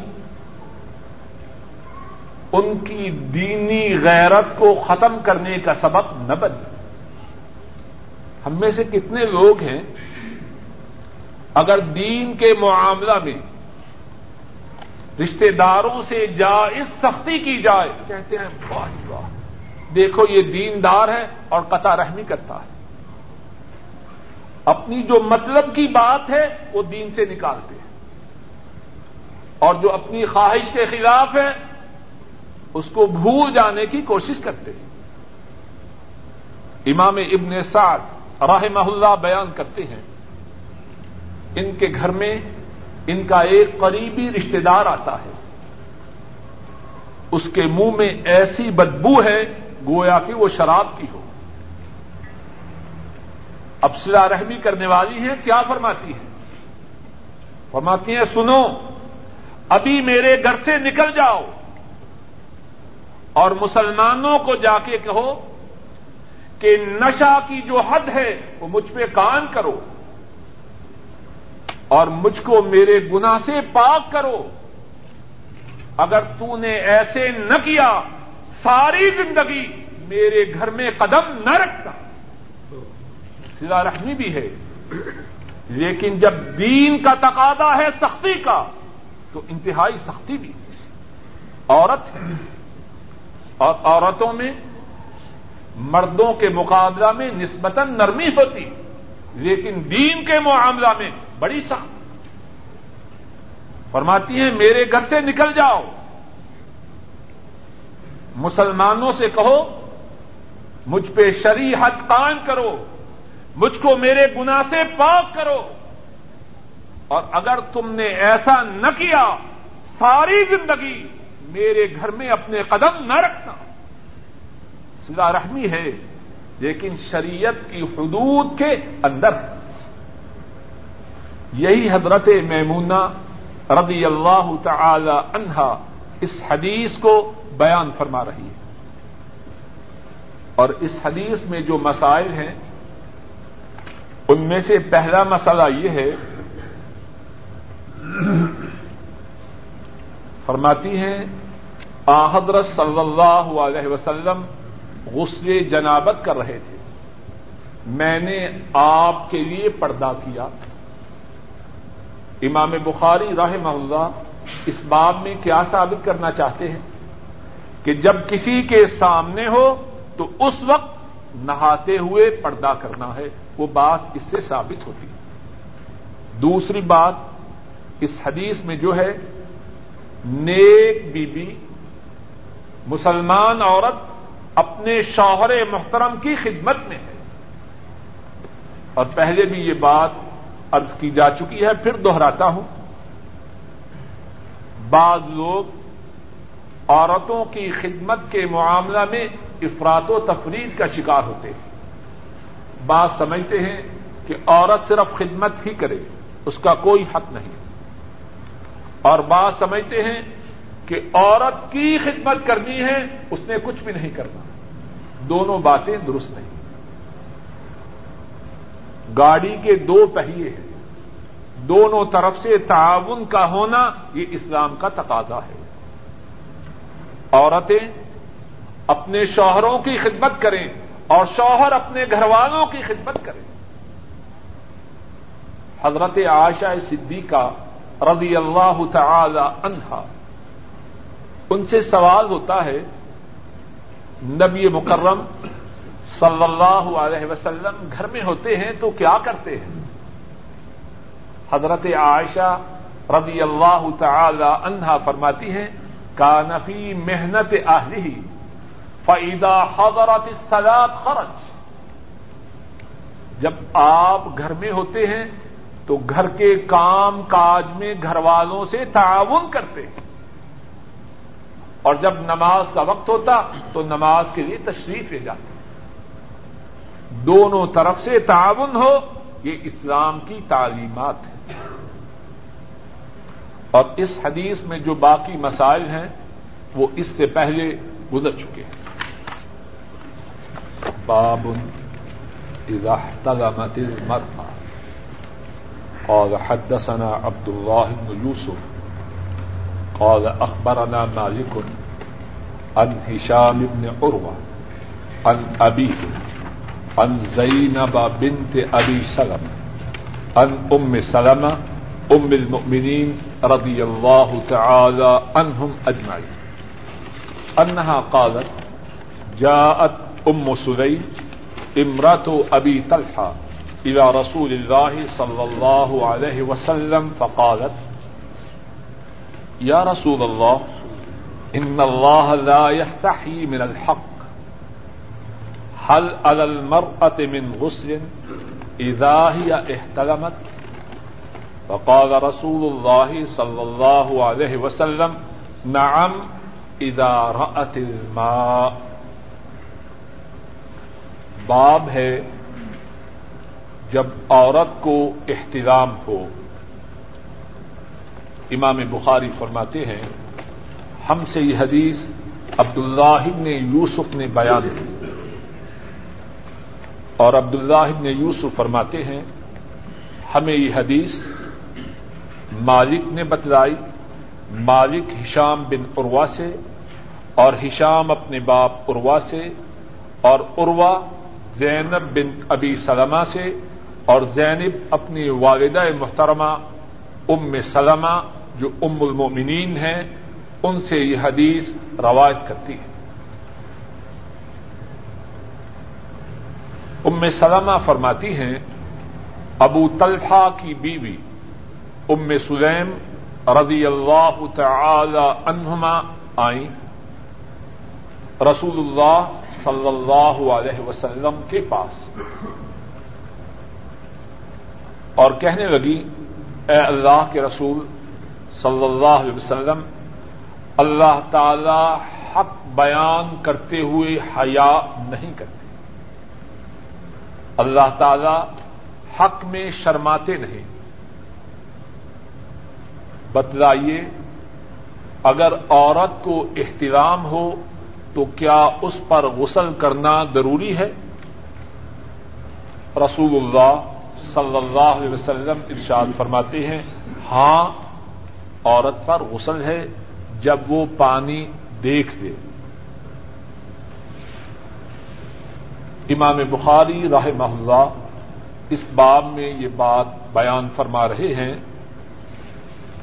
ان کی دینی غیرت کو ختم کرنے کا سبب نہ بن۔ ہم میں سے کتنے لوگ ہیں، اگر دین کے معاملہ میں رشتے داروں سے جائز سختی کی جائے، کہتے ہیں، واہ جی واہ۔ دیکھو، یہ دیندار ہے اور قطع رحمی کرتا ہے۔ اپنی جو مطلب کی بات ہے، وہ دین سے نکالتے ہیں۔ اور جو اپنی خواہش کے خلاف ہے اس کو بھول جانے کی کوشش کرتے ہیں۔ امام ابن سعد رحمہ اللہ بیان کرتے ہیں۔ ان کے گھر میں ان کا ایک قریبی رشتے دار آتا ہے۔ اس کے منہ میں ایسی بدبو ہے گویا کہ وہ شراب کی ہو۔ اب سلا رحمی کرنے والی ہیں، کیا فرماتی ہیں؟ فرماتی ہیں، سنو، ابھی میرے گھر سے نکل جاؤ۔ اور مسلمانوں کو جا کے کہو کہ نشا کی جو حد ہے وہ مجھ پہ کان کرو اور مجھ کو میرے گنا سے پاک کرو۔ اگر تو نے ایسے نہ کیا، ساری زندگی میرے گھر میں قدم نہ رکھتا۔ سلا رحمی بھی ہے۔ لیکن جب دین کا تقاضا ہے سختی کا، تو انتہائی سختی بھی عورت ہے۔ اور عورتوں میں مردوں کے مقابلہ میں نسبتاً نرمی ہوتی، لیکن دین کے معاملہ میں بڑی سخت۔ فرماتی ہیں، میرے گھر سے نکل جاؤ۔ مسلمانوں سے کہو، مجھ پہ شری حد قائم کرو، مجھ کو میرے گنا سے پاک کرو۔ اور اگر تم نے ایسا نہ کیا، ساری زندگی میرے گھر میں اپنے قدم نہ رکھنا۔ سلا رحمی ہے، لیکن شریعت کی حدود کے اندر۔ یہی حضرت میمونہ رضی اللہ تعالی عنہا اس حدیث کو بیان فرما رہی ہے۔ اور اس حدیث میں جو مسائل ہیں، ان میں سے پہلا مسئلہ یہ ہے فرماتی ہیں آحدرت صلی اللہ علیہ وسلم غسل جنابت کر رہے تھے۔ میں نے آپ کے لیے پردہ کیا۔ امام بخاری راہ اللہ اس باب میں کیا ثابت کرنا چاہتے ہیں؟ کہ جب کسی کے سامنے ہو تو اس وقت نہاتے ہوئے پردہ کرنا ہے، وہ بات اس سے ثابت ہوتی۔ ہے دوسری بات، اس حدیث میں جو ہے نیک بی بی مسلمان عورت اپنے شوہر محترم کی خدمت میں ہے۔ اور پہلے بھی یہ بات ارض کی جا چکی ہے، پھر دوہراتا ہوں۔ بعض لوگ عورتوں کی خدمت کے معاملہ میں افراد و تفریح کا شکار ہوتے ہیں۔ بات سمجھتے ہیں کہ عورت صرف خدمت ہی کرے، اس کا کوئی حق نہیں۔ اور بات سمجھتے ہیں کہ عورت کی خدمت کرنی ہے، اس نے کچھ بھی نہیں کرنا۔ دونوں باتیں درست نہیں۔ گاڑی کے دو پہیے ہیں۔ دونوں طرف سے تعاون کا ہونا یہ اسلام کا تقاضا ہے۔ عورتیں اپنے شوہروں کی خدمت کریں اور شوہر اپنے گھر والوں کی خدمت کریں۔ حضرت عائشہ صدیقہ رضی اللہ تعالی عنہا۔ ان سے سوال ہوتا ہے، نبی مکرم صلی اللہ علیہ وسلم گھر میں ہوتے ہیں تو کیا کرتے ہیں؟ حضرت عائشہ رضی اللہ تعالی عنہا فرماتی ہیں کانفی محنت آہلی فعیدہ حضرت سلاد خرچ جب آپ گھر میں ہوتے ہیں تو گھر کے کام کاج میں گھر والوں سے تعاون کرتے ہیں۔ اور جب نماز کا وقت ہوتا تو نماز کے لیے تشریف لے جاتے دونوں طرف سے تعاون ہو، یہ اسلام کی تعلیمات ہے اور اس حدیث میں جو باقی مسائل ہیں، وہ اس سے پہلے گزر چکے ہیں۔ باب اذا احتلمت المرأة۔ قال حدثنا عبد الله بن يوسف قال اخبرنا مالك عن هشام بن عروة عن أبيه عن زينب بنت أبي سلمة عن أم سلمة أم المؤمنين رضي الله تعالى عنهم أجمعين. انها قالت جاءت ام سليم امرة ابي طلحة الى رسول الله صلى الله عليه وسلم فقالت، يا رسول الله ان الله لا يستحي من الحق. هل على المرأة من غسل اذا هي احتلمت؟ فقال رسول الله صلى الله عليه وسلم، نعم اذا ادارت الماء. باب ہے جب عورت کو احترام ہو۔ امام بخاری فرماتے ہیں، ہم سے یہ حدیث عبد اللہ نے یوسف نے بیان کی۔ اور عبد اللہ نے یوسف فرماتے ہیں، ہمیں یہ حدیث مالک نے بتلائی۔ مالک ہشام بن عروا سے اور ہشام اپنے باپ اروا سے اور اروا زینب بن ابی سلمہ سے اور زینب اپنی والدہ محترمہ ام سلمہ جو ام المومنین ہیں، ان سے یہ حدیث روایت کرتی ہے۔ ام سلمہ فرماتی ہیں، ابو طلحہ کی بیوی ام سلیم رضی اللہ تعالی عنہما آئیں۔ رسول اللہ صلی اللہ علیہ وسلم کے پاس۔ اور کہنے لگی، اے اللہ کے رسول صلی اللہ علیہ وسلم، اللہ تعالی حق بیان کرتے ہوئے حیا نہیں کرتے۔ اللہ تعالی حق میں شرماتے نہیں۔ بتلائیے، اگر عورت کو احترام ہو تو کیا اس پر غسل کرنا ضروری ہے؟ رسول اللہ صلی اللہ علیہ وسلم ارشاد فرماتے ہیں ہاں عورت پر غسل ہے جب وہ پانی دیکھ لے امام بخاری راہ محلہ اس باب میں یہ بات بیان فرما رہے ہیں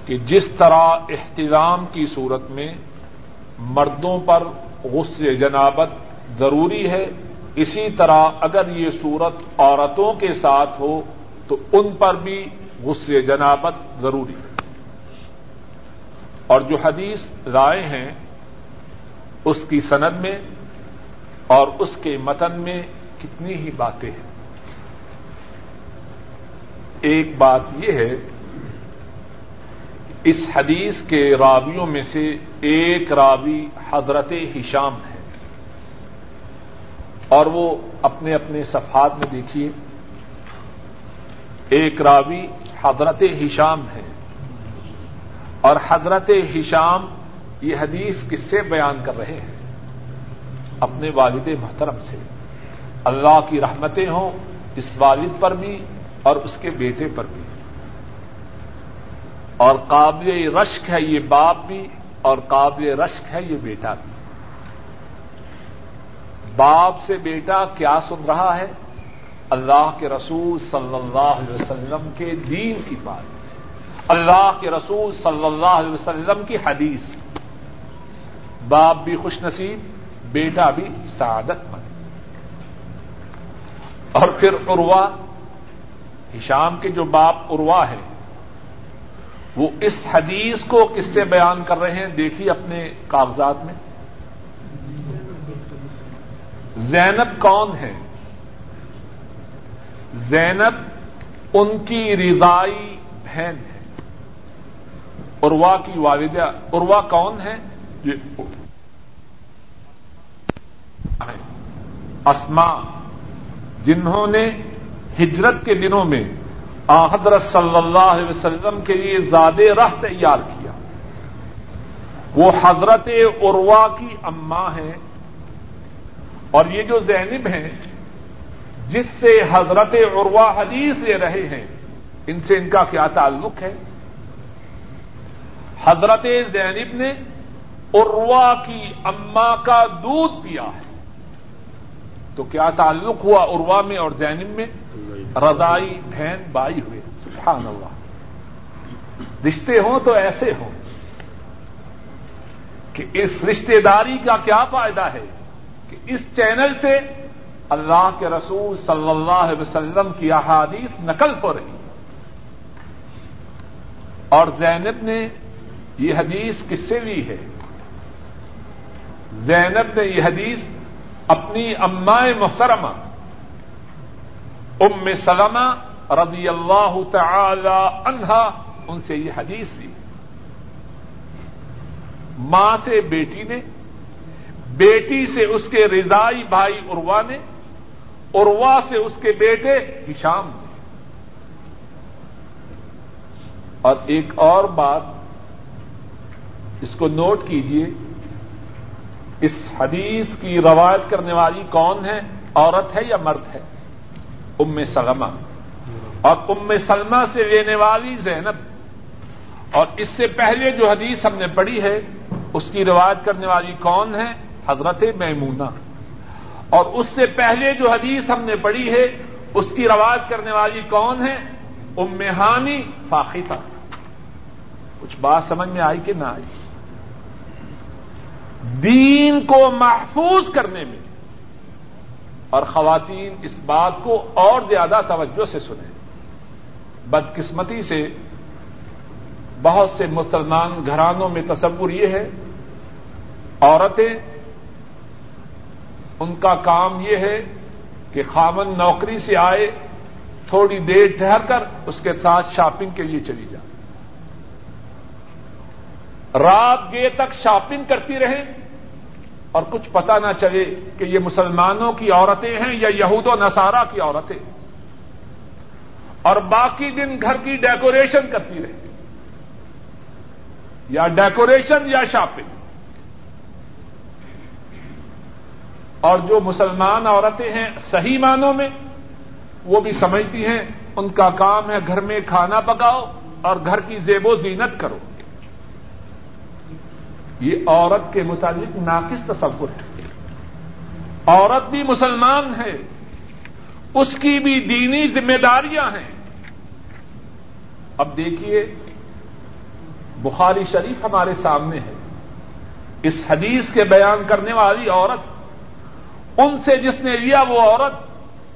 کہ جس طرح احترام کی صورت میں مردوں پر غسل جنابت ضروری ہے، اسی طرح اگر یہ صورت عورتوں کے ساتھ ہو تو ان پر بھی غسل جنابت ضروری ہے۔ اور جو حدیث رائے ہیں اس کی سند میں اور اس کے متن میں کتنی ہی باتیں ہیں۔ ایک بات یہ ہے اس حدیث کے راویوں میں سے ایک راوی حضرت ہشام ہے اور وہ اپنے اپنے صفحات میں دیکھیے۔ ایک راوی حضرت ہشام ہے۔ اور حضرت ہشام یہ حدیث کس سے بیان کر رہے ہیں؟ اپنے والد محترم سے۔ اللہ کی رحمتیں ہوں اس والد پر بھی اور اس کے بیٹے پر بھی۔ اور قابل رشک ہے یہ باپ بھی اور قابل رشک ہے یہ بیٹا بھی۔ باپ سے بیٹا کیا سن رہا ہے؟ اللہ کے رسول صلی اللہ علیہ وسلم کے دین کی بات اللہ کے رسول صلی اللہ علیہ وسلم کی حدیث باپ بھی خوش نصیب، بیٹا بھی سعادت مند۔ اور پھر عروا ہشام کے جو باپ عروا ہے وہ اس حدیث کو کس سے بیان کر رہے ہیں؟ دیکھیے اپنے کاغذات میں۔ زینب کون ہے؟ زینب ان کی رضائی بہن ہے۔ اروا کی والدہ اروا کون ہے؟ اسما جنہوں نے ہجرت کے دنوں میں حضرت صلی اللہ علیہ وسلم کے لیے زیادہ راہ تیار کیا۔ وہ حضرت عروا کی اماں ہیں اور یہ جو زینب ہیں جس سے حضرت عروا حدیث لے رہے ہیں، ان سے ان کا کیا تعلق ہے؟ حضرت زینب نے عروا کی اما کا دودھ پیا ہے۔ تو کیا تعلق ہوا عروا میں اور زینب میں؟ رضائی، بہن بائی ہوئے۔ سبحان اللہ۔ رشتے ہوں تو ایسے ہوں کہ اس رشتے داری کا کیا فائدہ ہے؟ کہ اس چینل سے اللہ کے رسول صلی اللہ علیہ وسلم کی احادیث نقل ہو رہی اور زینب نے یہ حدیث کس سے لی ہے؟ زینب نے یہ حدیث اپنی امائے محترمہ ام سلمہ رضی اللہ تعالی عنہا، ان سے یہ حدیث لی۔ ماں سے بیٹی نے، بیٹی سے اس کے رضائی بھائی اروا نے اروا سے اس کے بیٹے ہشام نے اور ایک اور بات اس کو نوٹ کیجیے اس حدیث کی روایت کرنے والی کون ہے؟ عورت ہے یا مرد ہے؟ ام سلمہ۔ اور ام سلمہ سے لینے والی زینب۔ اور اس سے پہلے جو حدیث ہم نے پڑھی ہے، اس کی روایت کرنے والی کون ہے؟ حضرت میمونہ۔ اور اس سے پہلے جو حدیث ہم نے پڑھی ہے، اس کی روایت کرنے والی کون ہے؟ امہانی فاخیتا۔ کچھ بات سمجھ میں آئی کہ نہ آئی؟ دین کو محفوظ کرنے میں اور خواتین اس بات کو اور زیادہ توجہ سے سنیں۔ بدقسمتی سے بہت سے مسلمان گھرانوں میں تصور یہ ہے، عورتیں ان کا کام یہ ہے کہ خامن نوکری سے آئے، تھوڑی دیر ٹھہر کر اس کے ساتھ شاپنگ کے لیے چلی جائے۔ رات گے تک شاپنگ کرتی رہیں اور کچھ پتا نہ چلے کہ یہ مسلمانوں کی عورتیں ہیں یا یہود و نصارہ کی عورتیں۔ اور باقی دن گھر کی ڈیکوریشن کرتی رہیں۔ یا ڈیکوریشن یا شاپنگ۔ اور جو مسلمان عورتیں ہیں صحیح معنوں میں، وہ بھی سمجھتی ہیں، ان کا کام ہے گھر میں کھانا پکاؤ اور گھر کی زیب و زینت کرو۔ یہ عورت کے متعلق ناقص تصور ہے۔ عورت بھی مسلمان ہے، اس کی بھی دینی ذمہ داریاں ہیں۔ اب دیکھیے، بخاری شریف ہمارے سامنے ہے۔ اس حدیث کے بیان کرنے والی عورت ان سے جس نے لیا وہ عورت،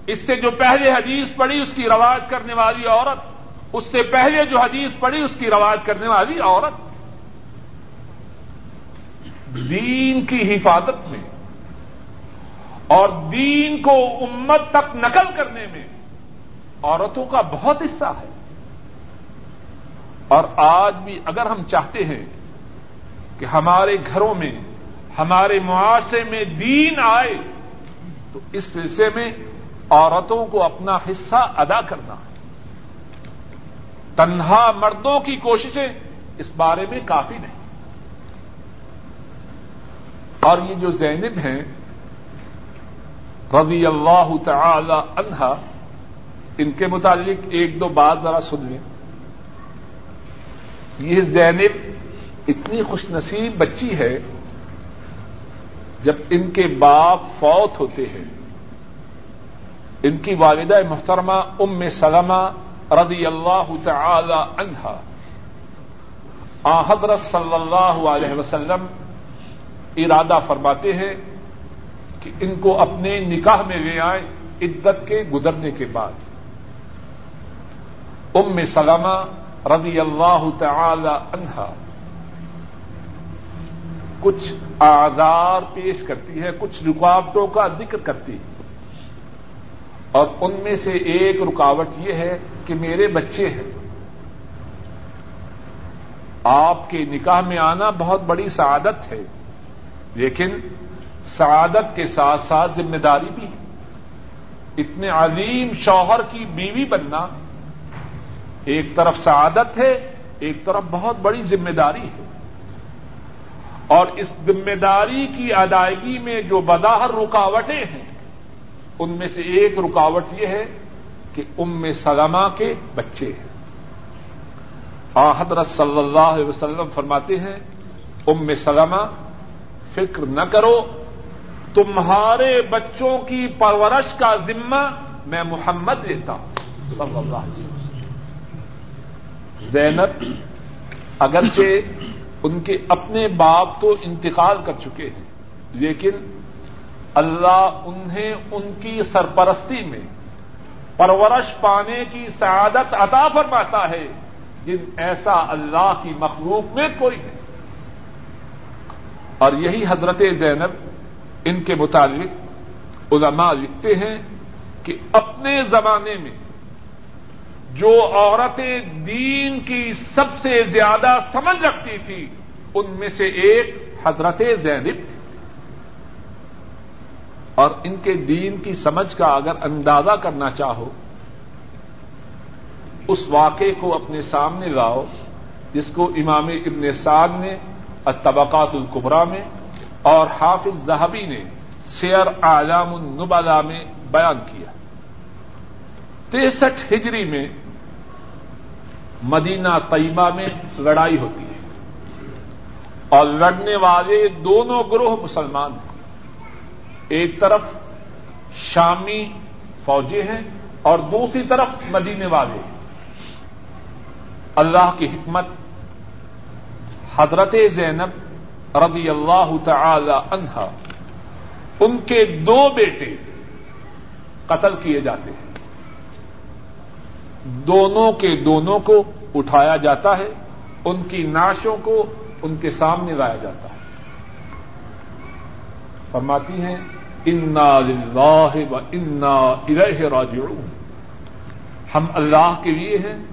اس سے جو پہلے حدیث پڑھی اس کی رواج کرنے والی عورت، اس سے پہلے جو حدیث پڑھی اس کی رواج کرنے والی عورت۔ دین کی حفاظت میں اور دین کو امت تک نقل کرنے میں عورتوں کا بہت حصہ ہے۔ اور آج بھی اگر ہم چاہتے ہیں کہ ہمارے گھروں میں، ہمارے معاشرے میں دین آئے تو اس سلسلے میں عورتوں کو اپنا حصہ ادا کرنا ہے۔ تنہا مردوں کی کوششیں اس بارے میں کافی نہیں۔ اور یہ جو زینب ہیں، رضی اللہ تعالی عنہا، ان کے متعلق ایک دو بات ذرا سن لیں۔ یہ زینب اتنی خوش نصیب بچی ہے جب ان کے باپ فوت ہوتے ہیں، ان کی والدہ محترمہ ام سلمہ رضی اللہ تعالی عنہا آ حضرت صلی اللہ علیہ وسلم ارادہ فرماتے ہیں کہ ان کو اپنے نکاح میں لے آئیں عدت کے گزرنے کے بعد۔ ام سلمہ رضی اللہ تعالی عنہا کچھ آزار پیش کرتی ہے، کچھ رکاوٹوں کا ذکر کرتی ہے۔ اور ان میں سے ایک رکاوٹ یہ ہے کہ میرے بچے ہیں۔ آپ کے نکاح میں آنا بہت بڑی سعادت ہے، لیکن سعادت کے ساتھ ساتھ ذمہ داری بھی ہے۔ اتنے عظیم شوہر کی بیوی بننا ایک طرف سعادت ہے، ایک طرف بہت بڑی ذمہ داری ہے۔ اور اس ذمہ داری کی ادائیگی میں جو بظاہر رکاوٹیں ہیں، ان میں سے ایک رکاوٹ یہ ہے کہ ام سلمہ کے بچے ہیں۔ حضرت صلی اللہ علیہ وسلم فرماتے ہیں، ام سلمہ، فکر نہ کرو، تمہارے بچوں کی پرورش کا ذمہ میں محمد لیتا ہوں۔ صلی اللہ علیہ وسلم۔ زینب، اگرچہ ان کے اپنے باپ تو انتقال کر چکے ہیں، لیکن اللہ انہیں ان کی سرپرستی میں پرورش پانے کی سعادت عطا فرماتا ہے، جن ایسا اللہ کی مخلوق میں کوئی نہیں۔ اور یہی حضرت زینب، ان کے مطابق علماء لکھتے ہیں کہ اپنے زمانے میں جو عورتیں دین کی سب سے زیادہ سمجھ رکھتی تھی، ان میں سے ایک حضرت زینب اور ان کے دین کی سمجھ کا اگر اندازہ کرنا چاہو، اس واقعے کو اپنے سامنے لاؤ، جس کو امام ابن سعد نے، الطبقات القبرا میں، اور حافظ زہبی نے سیر اعلام النبلا میں بیان کیا۔ تریسٹھ ہجری میں مدینہ طیبہ میں لڑائی ہوتی ہے۔ اور لڑنے والے دونوں گروہ مسلمان ہیں۔ ایک طرف شامی فوجی ہیں اور دوسری طرف مدینے والے اللہ کی حکمت حضرت زینب رضی اللہ تعالی عنہا ان کے دو بیٹے قتل کیے جاتے ہیں۔ دونوں کے دونوں کو اٹھایا جاتا ہے، ان کی ناشوں کو ان کے سامنے لایا جاتا ہے۔ فرماتی ہیں، انا لاہ و انا ارح راجعون ہم اللہ کے لیے ہیں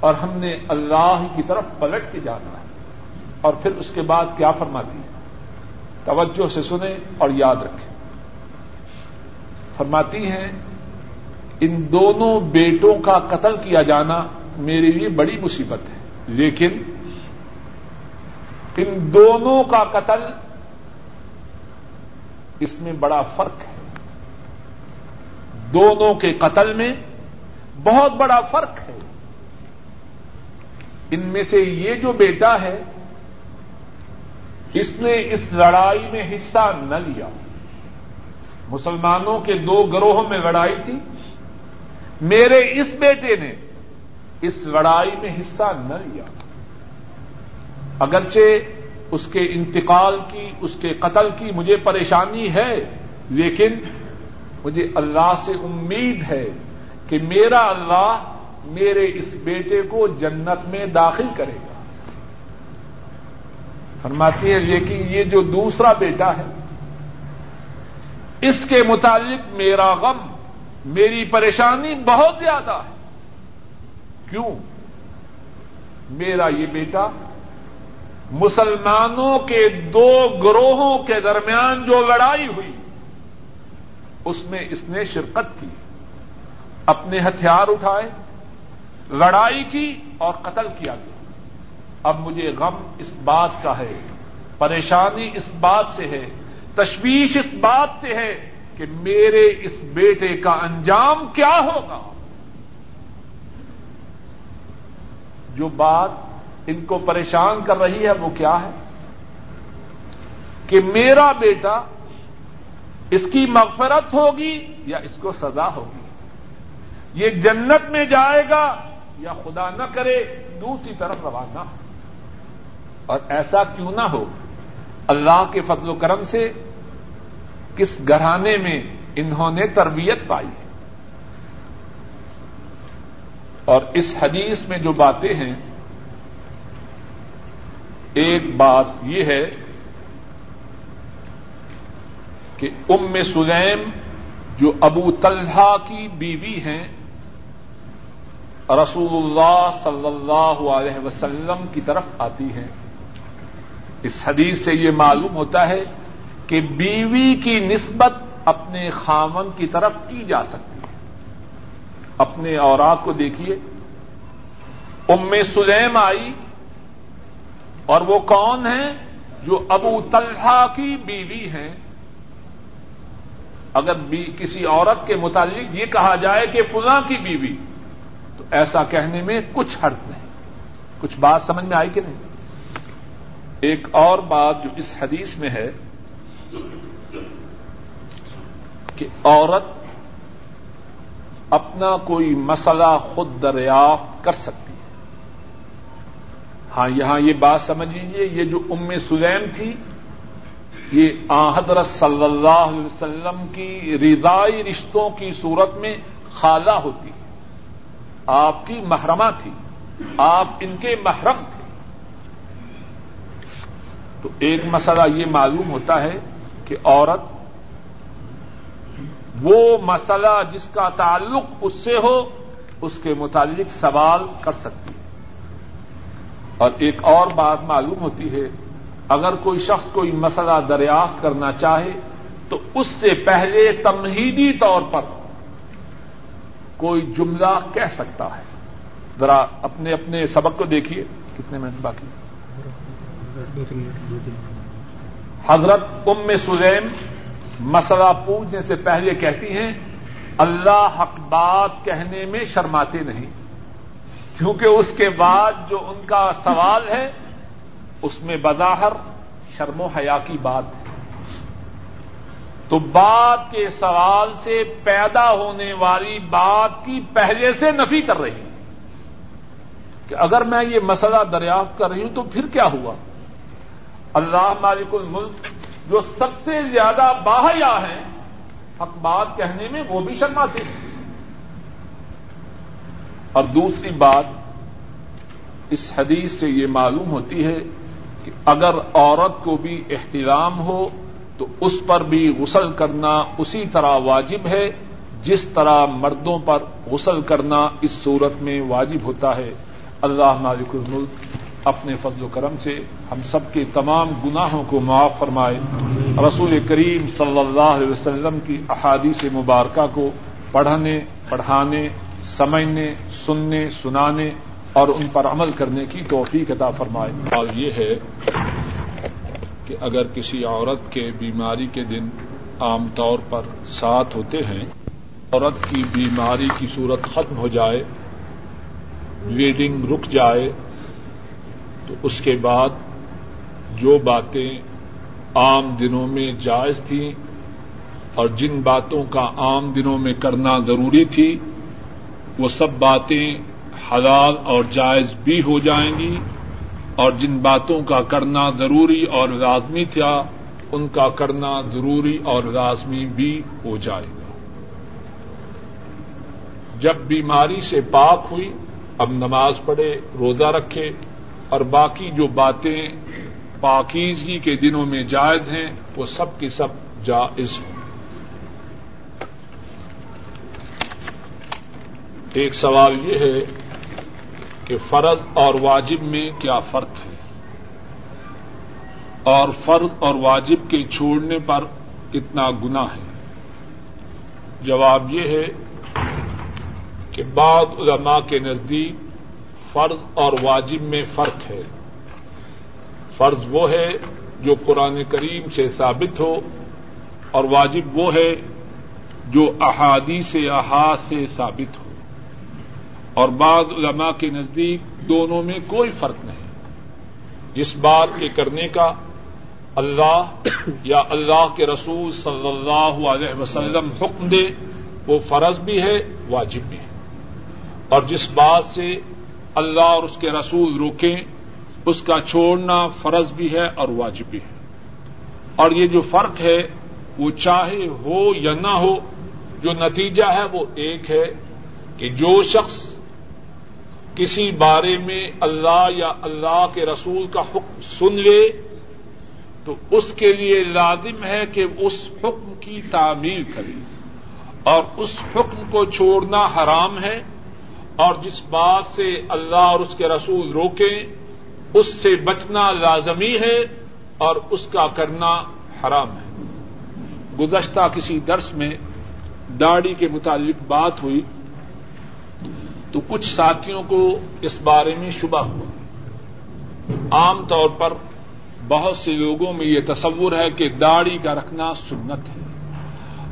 اور ہم نے اللہ کی طرف پلٹ کے جانا ہے۔ اور پھر اس کے بعد کیا فرماتی ہے توجہ سے سنیں اور یاد رکھیں۔ فرماتی ہیں ان دونوں بیٹوں کا قتل کیا جانا میرے لیے بڑی مصیبت ہے۔ لیکن ان دونوں کا قتل اس میں بڑا فرق ہے۔ دونوں کے قتل میں بہت بڑا فرق ہے۔ ان میں سے یہ جو بیٹا ہے، اس نے اس لڑائی میں حصہ نہ لیا۔ مسلمانوں کے دو گروہوں میں لڑائی تھی۔ میرے اس بیٹے نے اس لڑائی میں حصہ نہ لیا۔ اگرچہ اس کے انتقال کی، اس کے قتل کی مجھے پریشانی ہے، لیکن مجھے اللہ سے امید ہے کہ میرا اللہ میرے اس بیٹے کو جنت میں داخل کرے گا۔ فرماتی ہے لیکن یہ جو دوسرا بیٹا ہے، اس کے متعلق میرا غم میری پریشانی بہت زیادہ ہے۔ کیوں؟ میرا یہ بیٹا مسلمانوں کے دو گروہوں کے درمیان جو لڑائی ہوئی، اس میں اس نے شرکت کی، اپنے ہتھیار اٹھائے، لڑائی کی اور قتل کیا گیا۔ اب مجھے غم اس بات کا ہے، پریشانی اس بات سے ہے، تشویش اس بات سے ہے کہ میرے اس بیٹے کا انجام کیا ہوگا؟ جو بات ان کو پریشان کر رہی ہے وہ کیا ہے؟ کہ میرا بیٹا اس کی مغفرت ہوگی یا اس کو سزا ہوگی؟ یہ جنت میں جائے گا یا خدا نہ کرے، دوسری طرف روانہ۔ ہو اور ایسا کیوں نہ ہو؟ اللہ کے فضل و کرم سے کس گھرانے میں انہوں نے تربیت پائی ہے۔ اور اس حدیث میں جو باتیں ہیں، ایک بات یہ ہے کہ ام سلیم جو ابو طلحہ کی بیوی ہیں، رسول اللہ صلی اللہ علیہ وسلم کی طرف آتی ہیں۔ اس حدیث سے یہ معلوم ہوتا ہے کہ بیوی کی نسبت اپنے خامن کی طرف کی جا سکتی ہے۔ اپنے اوراق کو دیکھیے۔ ام سلیم آئی اور وہ کون ہیں؟ جو ابو طلحہ کی بیوی ہیں۔ اگر بھی کسی عورت کے متعلق یہ کہا جائے کہ فلاں کی بیوی، تو ایسا کہنے میں کچھ حرف نہیں۔ کچھ بات سمجھ میں آئی کہ نہیں؟ ایک اور بات جو اس حدیث میں ہے کہ عورت اپنا کوئی مسئلہ خود دریافت کر سکتی ہے۔ ہاں یہاں یہ بات سمجھ لیجیے یہ جو ام سلیم تھی، یہ حضرت صلی اللہ علیہ وسلم کی ردائی رشتوں کی صورت میں خالہ ہوتی۔ آپ کی محرمہ تھی، آپ ان کے محرم تھے۔ تو ایک مسئلہ یہ معلوم ہوتا ہے کہ عورت وہ مسئلہ جس کا تعلق اس سے ہو، اس کے متعلق سوال کر سکتی ہے۔ اور ایک اور بات معلوم ہوتی ہے، اگر کوئی شخص کوئی مسئلہ دریافت کرنا چاہے، تو اس سے پہلے تمہیدی طور پر کوئی جملہ کہہ سکتا ہے۔ ذرا اپنے اپنے سبق کو دیکھیے، کتنے منٹ باقی حضرت ام سلیم مسئلہ پوچھنے سے پہلے کہتی ہیں، اللہ حق بات کہنے میں شرماتے نہیں۔ کیونکہ اس کے بعد جو ان کا سوال ہے، اس میں بظاہر شرم و حیا کی بات ہے۔ تو بات کے سوال سے پیدا ہونے والی بات کی پہلے سے نفی کر رہی۔ کہ اگر میں یہ مسئلہ دریافت کر رہی ہوں تو پھر کیا ہوا؟ اللہ مالک الملک جو سب سے زیادہ باہیا ہیں، حق بات کہنے میں وہ بھی شرماتے ہیں۔ اور دوسری بات، اس حدیث سے یہ معلوم ہوتی ہے کہ اگر عورت کو بھی احترام ہو، تو اس پر بھی غسل کرنا اسی طرح واجب ہے۔ جس طرح مردوں پر غسل کرنا اس صورت میں واجب ہوتا ہے۔ اللہ مالک الملک اپنے فضل و کرم سے ہم سب کے تمام گناہوں کو معاف فرمائے۔ رسول کریم صلی اللہ علیہ وسلم کی احادیث مبارکہ کو پڑھنے، پڑھانے، سمجھنے، سننے، سنانے اور ان پر عمل کرنے کی توفیق عطا فرمائے۔ اور یہ ہے کہ اگر کسی عورت کے بیماری کے دن عام طور پر ساتھ ہوتے ہیں، عورت کی بیماری کی صورت ختم ہو جائے بلیڈنگ رک جائے تو اس کے بعد جو باتیں عام دنوں میں جائز تھیں اور جن باتوں کا عام دنوں میں کرنا ضروری تھی، وہ سب باتیں حلال اور جائز بھی ہو جائیں گی اور جن باتوں کا کرنا ضروری اور لازمی تھا، ان کا کرنا ضروری اور لازمی بھی ہو جائے گا۔ جب بیماری سے پاک ہوئی، اب نماز پڑھے، روزہ رکھے اور باقی جو باتیں پاکیزگی کے دنوں میں جائز ہیں، وہ سب کی سب جائز ہوں ایک سوال یہ ہے کہ فرض اور واجب میں کیا فرق ہے؟ اور فرض اور واجب کے چھوڑنے پر کتنا گنا ہے؟ جواب یہ ہے کہ بعض علماء کے نزدیک فرض اور واجب میں فرق ہے۔ فرض وہ ہے جو قرآن کریم سے ثابت ہو اور واجب وہ ہے جو احادی سے احاد سے ثابت ہو۔ اور بعض علماء کے نزدیک دونوں میں کوئی فرق نہیں۔ جس بات کے کرنے کا اللہ یا اللہ کے رسول صلی اللہ علیہ وسلم حکم دے، وہ فرض بھی ہے، واجب بھی ہے۔ اور جس بات سے اللہ اور اس کے رسول روکیں، اس کا چھوڑنا فرض بھی ہے اور واجب بھی ہے۔ اور یہ جو فرق ہے، وہ چاہے ہو یا نہ ہو، جو نتیجہ ہے وہ ایک ہے کہ جو شخص کسی بارے میں اللہ یا اللہ کے رسول کا حکم سن لے، تو اس کے لیے لازم ہے کہ اس حکم کی تعمیر کرے۔ اور اس حکم کو چھوڑنا حرام ہے اور جس بات سے اللہ اور اس کے رسول روکیں، اس سے بچنا لازمی ہے اور اس کا کرنا حرام ہے۔ گزشتہ کسی درس میں داڑھی کے متعلق بات ہوئی تو کچھ ساتھیوں کو اس بارے میں شبہ ہوا۔ عام طور پر بہت سے لوگوں میں یہ تصور ہے کہ داڑھی کا رکھنا سنت ہے۔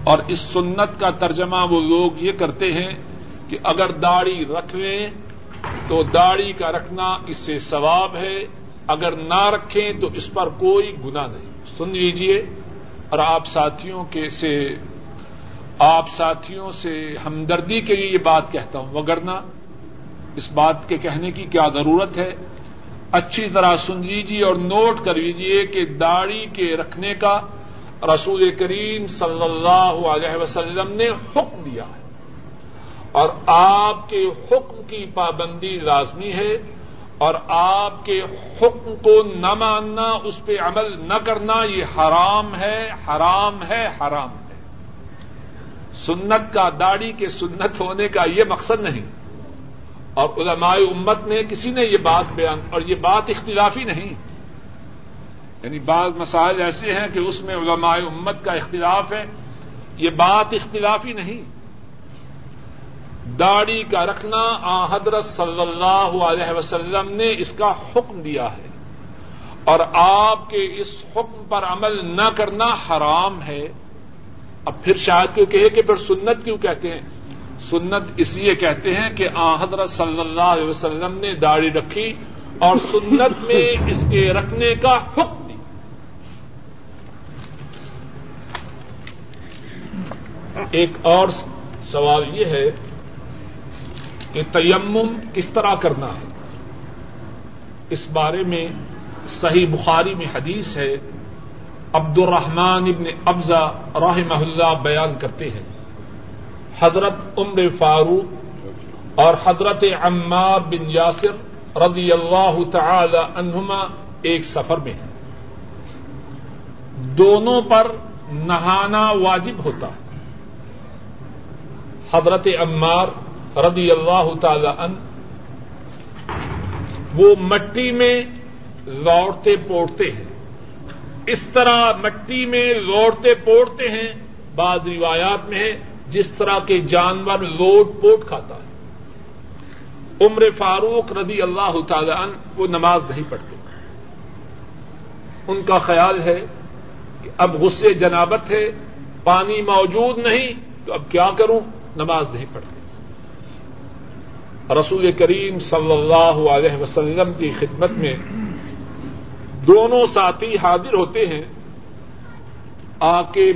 اور اس سنت کا ترجمہ وہ لوگ یہ کرتے ہیں کہ اگر داڑھی رکھ لیں تو داڑھی کا رکھنا اس سے ثواب ہے، اگر نہ رکھیں تو اس پر کوئی گنا نہیں۔ سن لیجیے اور آپ ساتھیوں کے سے، آپ ساتھیوں سے ہمدردی کے لیے یہ بات کہتا ہوں۔ وگرنا اس بات کے کہنے کی کیا ضرورت ہے؟ اچھی طرح سن لیجیے اور نوٹ کر لیجیے کہ داڑھی کے رکھنے کا رسول کریم صلی اللہ علیہ وسلم نے حکم دیا ہے۔ اور آپ کے حکم کی پابندی لازمی ہے اور آپ کے حکم کو نہ ماننا، اس پہ عمل نہ کرنا، یہ حرام ہے حرام ہے حرام ہے۔ سنت کا داڑھی کے سنت ہونے کا یہ مقصد نہیں۔ اور علماء امت نے کسی نے یہ بات بیان، اور یہ بات اختلافی نہیں۔ یعنی بعض مسائل ایسے ہیں کہ اس میں علماء امت کا اختلاف ہے، یہ بات اختلافی نہیں۔ داڑھی کا رکھنا آ حضرت صلی اللہ علیہ وسلم نے اس کا حکم دیا ہے۔ اور آپ کے اس حکم پر عمل نہ کرنا حرام ہے۔ اب پھر شاید کیوں کہے کہ پھر سنت کیوں کہتے ہیں؟ سنت اس لیے کہتے ہیں کہ آ حضرت صلی اللہ علیہ وسلم نے داڑھی رکھی اور سنت میں اس کے رکھنے کا حکم دیا۔ ایک اور سوال یہ ہے کہ تیمم کس طرح کرنا ہے؟ اس بارے میں صحیح بخاری میں حدیث ہے عبد الرحمان ابن ابزا رحمہ اللہ بیان کرتے ہیں۔ حضرت عمر فاروق اور حضرت عمار بن یاسر رضی اللہ تعالی عنہما ایک سفر میں ہیں۔ دونوں پر نہانا واجب ہوتا ہے۔ حضرت عمار رضی اللہ تعالی ان وہ مٹی میں لوڑتے پوڑتے ہیں۔ اس طرح مٹی میں لوڑتے پوڑتے ہیں، بعض روایات میں ہے، جس طرح کے جانور لوٹ پوٹ کھاتا ہے۔ عمر فاروق رضی اللہ تعالی ان وہ نماز نہیں پڑھتے۔ ان کا خیال ہے کہ اب غصے جنابت ہے، پانی موجود نہیں، تو اب کیا کروں؟ نماز نہیں پڑھتے۔ رسول کریم صلی اللہ علیہ وسلم کی خدمت میں دونوں ساتھی حاضر ہوتے ہیں آ کے